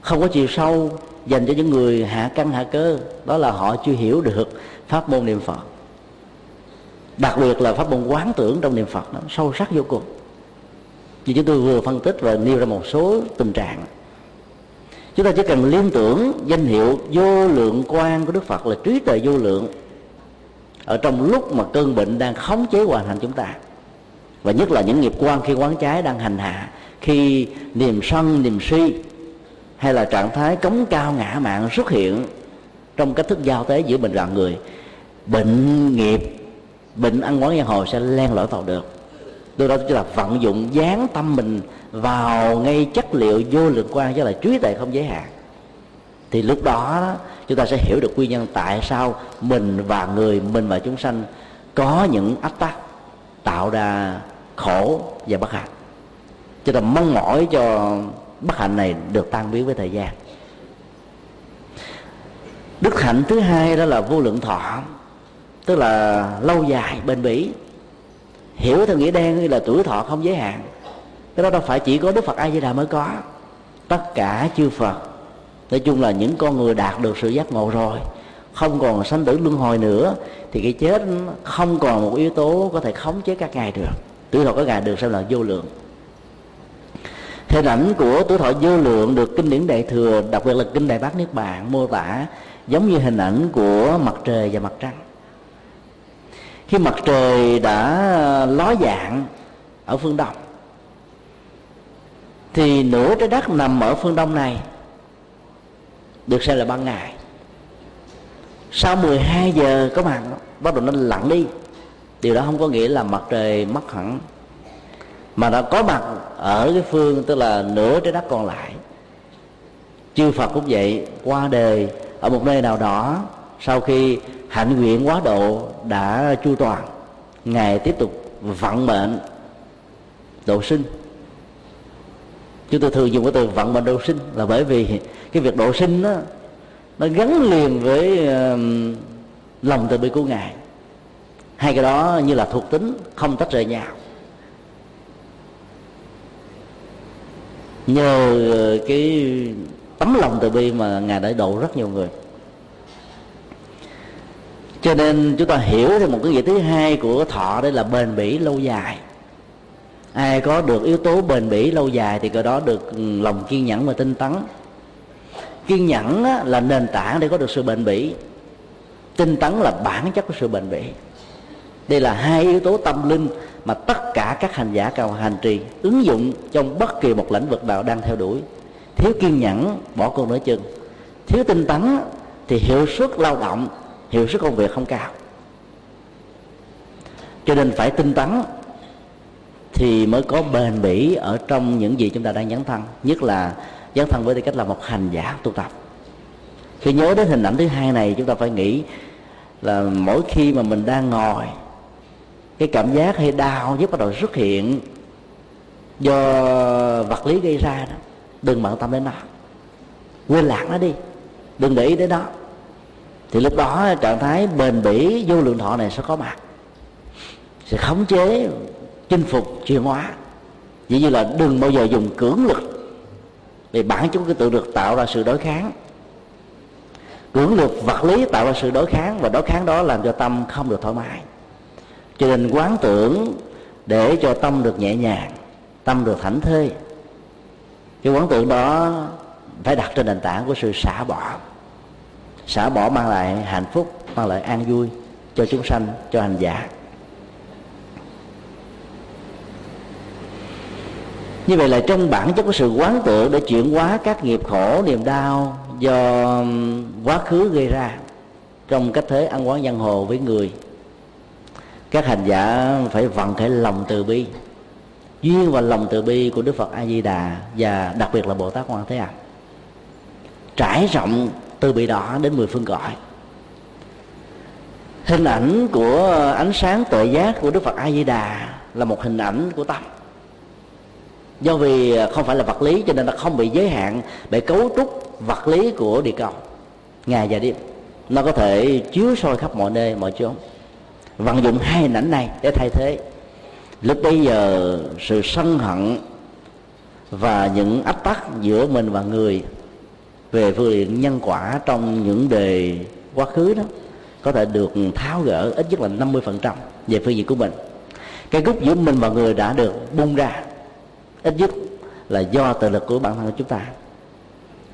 không có chiều sâu dành cho những người hạ căn hạ cơ, đó là họ chưa hiểu được pháp môn niệm phật. Đặc biệt là pháp môn quán tưởng trong niệm phật, nó sâu sắc vô cùng như chúng tôi vừa phân tích và nêu ra một số tình trạng. Chúng ta chỉ cần liên tưởng danh hiệu vô lượng quan của đức phật là trí tuệ vô lượng ở trong lúc mà cơn bệnh đang khống chế hoàn thành chúng ta. Và nhất là những nghiệp quan khi quán trái đang hành hạ, khi niềm sân, niềm si, hay là trạng thái cống cao ngã mạng xuất hiện trong cách thức giao tế giữa mình và người, bệnh nghiệp, bệnh ăn quán giang hồ sẽ len lỏi vào được từ đó chúng ta vận dụng dán tâm mình vào ngay chất liệu vô lượng quan với là trí tuệ không giới hạn. Thì lúc đó, đó chúng ta sẽ hiểu được nguyên nhân tại sao mình và người mình và chúng sanh có những ách tắc tạo ra khổ và bất hạnh. Chúng ta mong mỏi cho bất hạnh này được tan biến với thời gian. Đức hạnh thứ hai đó là vô lượng thọ tức là lâu dài bền bỉ hiểu theo nghĩa đen là tuổi thọ không giới hạn. Cái đó đâu phải chỉ có đức phật a di đà mới có. Tất cả chư phật, nói chung là những con người đạt được sự giác ngộ rồi, không còn sanh tử luân hồi nữa, thì cái chết không còn một yếu tố có thể khống chế các ngài được. Tuổi thọ các ngài được xem là vô lượng. Hình ảnh của tuổi thọ vô lượng được kinh điển đại thừa, đặc biệt là kinh đại bát niết bàn, mô tả giống như hình ảnh của mặt trời và mặt trăng khi mặt trời đã ló dạng ở phương đông, thì nửa trái đất nằm ở phương đông này được xem là ban ngày. Sau 12 giờ có mặt, bắt đầu nó lặn đi. Điều đó không có nghĩa là mặt trời mất hẳn, mà nó có mặt ở cái phương, tức là nửa trái đất còn lại. Chư phật cũng vậy, qua đời ở một nơi nào đó, sau khi hạnh nguyện quá độ đã chu toàn. Ngài tiếp tục vận mệnh độ sinh. Chúng tôi thường dùng cái từ vận mệnh độ sinh là bởi vì cái việc độ sinh đó nó gắn liền với uh, lòng từ bi của ngài. Hai cái đó như là thuộc tính không tách rời nhau. Nhờ ờ, cái tấm lòng từ bi mà ngài đã độ rất nhiều người cho nên chúng ta hiểu thêm một cái nghĩa thứ hai của thọ, đây là bền bỉ lâu dài. Ai có được yếu tố bền bỉ lâu dài thì cái đó được ừ, lòng kiên nhẫn và tinh tấn. Kiên nhẫn là nền tảng để có được sự bền bỉ. Tinh tấn là bản chất của sự bền bỉ. Đây là hai yếu tố tâm linh mà tất cả các hành giả cao hành trì ứng dụng trong bất kỳ một lĩnh vực nào đang theo đuổi. Thiếu kiên nhẫn, bỏ con nửa chừng. Thiếu tinh tấn thì hiệu suất lao động hiệu suất công việc không cao. Cho nên phải tinh tấn thì mới có bền bỉ ở trong những gì chúng ta đang dấn thân. Nhất là dấn thân với tư cách là một hành giả tu tập. Khi nhớ đến hình ảnh thứ hai này, chúng ta phải nghĩ là mỗi khi mà mình đang ngồi, cái cảm giác hay đau nhức bắt đầu xuất hiện do vật lý gây ra đó, đừng bận tâm đến nó. Quên lạc nó đi, đừng để ý đến nó thì lúc đó trạng thái bền bỉ, vô lượng thọ này sẽ có mặt. Sẽ khống chế, chinh phục, chuyển hóa. Dĩ như là đừng bao giờ dùng cưỡng lực vì bản chúng cái tự được tạo ra sự đối kháng. Cưỡng lực vật lý tạo ra sự đối kháng và đối kháng đó làm cho tâm không được thoải mái. Cho nên quán tưởng để cho tâm được nhẹ nhàng, tâm được thảnh thơi, cái quán tưởng đó phải đặt trên nền tảng của sự xả bỏ xả bỏ mang lại hạnh phúc, mang lại an vui cho chúng sanh, cho hành giả. Như vậy là trong bản chất của sự quán tưởng để chuyển hóa các nghiệp khổ, niềm đau do quá khứ gây ra trong cách thế ăn quán giang hồ với người, các hành giả phải vận khởi lòng từ bi. Duyên và lòng từ bi của đức phật a di đà và đặc biệt là bồ tát quan thế âm trải rộng từ bị đỏ đến mười phương cõi hình ảnh của ánh sáng tuệ giác của đức phật a di đà là một hình ảnh của tâm. Do vì không phải là vật lý cho nên nó không bị giới hạn bởi cấu trúc vật lý của địa cầu, ngày và đêm. Nó có thể chiếu soi khắp mọi nơi, mọi chỗ vận dụng hai hình ảnh này để thay thế. Lúc bây giờ sự sân hận và những áp tắc giữa mình và người về phương diện nhân quả trong những đề quá khứ đó có thể được tháo gỡ ít nhất là 50% về phương diện của mình. Cái gút giữa mình và người đã được bung ra ít nhất là do tự lực của bản thân của chúng ta.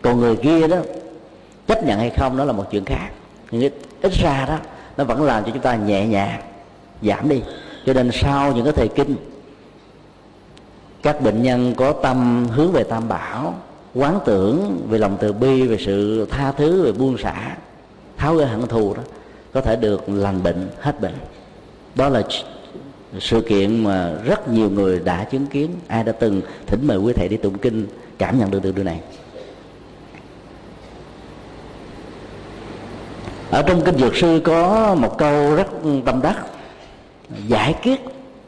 Còn người kia đó chấp nhận hay không đó là một chuyện khác. Nhưng ít, ít ra đó nó vẫn làm cho chúng ta nhẹ nhàng giảm đi. Cho nên sau những cái thời kinh các bệnh nhân có tâm hướng về tam bảo quán tưởng về lòng từ bi, về sự tha thứ, về buông xả, tháo gỡ hận thù đó, có thể được lành bệnh, hết bệnh. Đó là sự kiện mà rất nhiều người đã chứng kiến. Ai đã từng thỉnh mời quý thầy đi tụng kinh, cảm nhận được từ điều này? Ở trong kinh dược sư có một câu rất tâm đắc. Giải kiết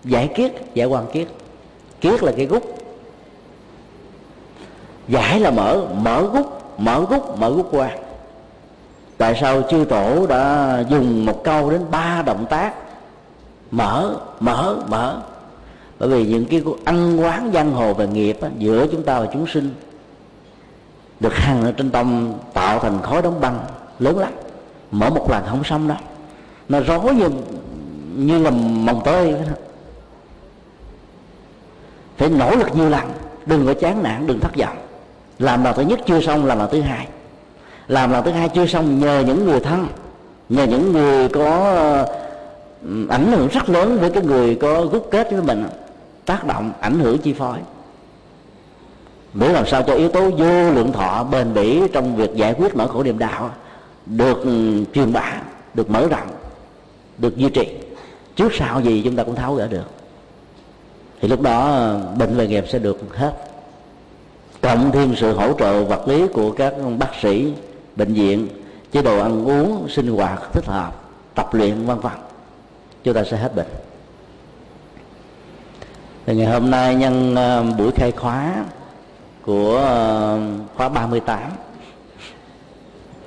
giải kiết, giải quan kiết. Kiết là cái gút giải là mở mở gút mở gút mở gút qua. Tại sao chư tổ đã dùng một câu đến ba động tác? Mở mở mở. Bởi vì những cái ăn quán giang hồ về nghiệp á, giữa chúng ta và chúng sinh được hằng ở trên tâm tạo thành khối đóng băng lớn lắm. Mở một lần không xong đâu nó rối như như là mồng tơi đó. phải nỗ lực nhiều lần đừng có chán nản đừng thất vọng làm lần thứ nhất chưa xong, làm lần thứ hai. Làm lần thứ hai chưa xong nhờ những người thân, nhờ những người có ảnh hưởng rất lớn với cái người có gút kết với mình. Tác động, ảnh hưởng chi phối. Để làm sao cho yếu tố vô lượng thọ bền bỉ trong việc giải quyết nỗi khổ niềm đạo được truyền bá, được mở rộng, được duy trì. Trước sau gì chúng ta cũng tháo gỡ được. Thì lúc đó bệnh về nghiệp sẽ được hết cộng thêm sự hỗ trợ vật lý của các bác sĩ, bệnh viện, chế độ ăn uống, sinh hoạt thích hợp, tập luyện, vân vân. Chúng ta sẽ hết bệnh. Thì ngày hôm nay nhân ờ, buổi khai khóa của ờ, khóa 38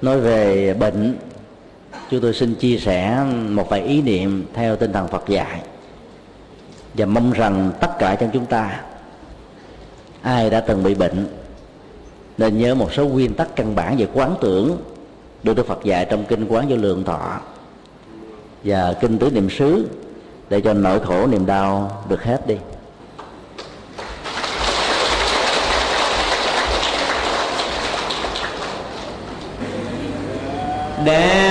nói về bệnh, chúng tôi xin chia sẻ một vài ý niệm theo tinh thần Phật dạy và mong rằng tất cả trong chúng ta ai đã từng bị bệnh? Nên nhớ một số nguyên tắc căn bản về quán tưởng được Đức Phật dạy trong kinh quán vô lượng thọ. Và kinh tứ niệm xứ, để cho nỗi khổ niềm đau được hết đi.
Đem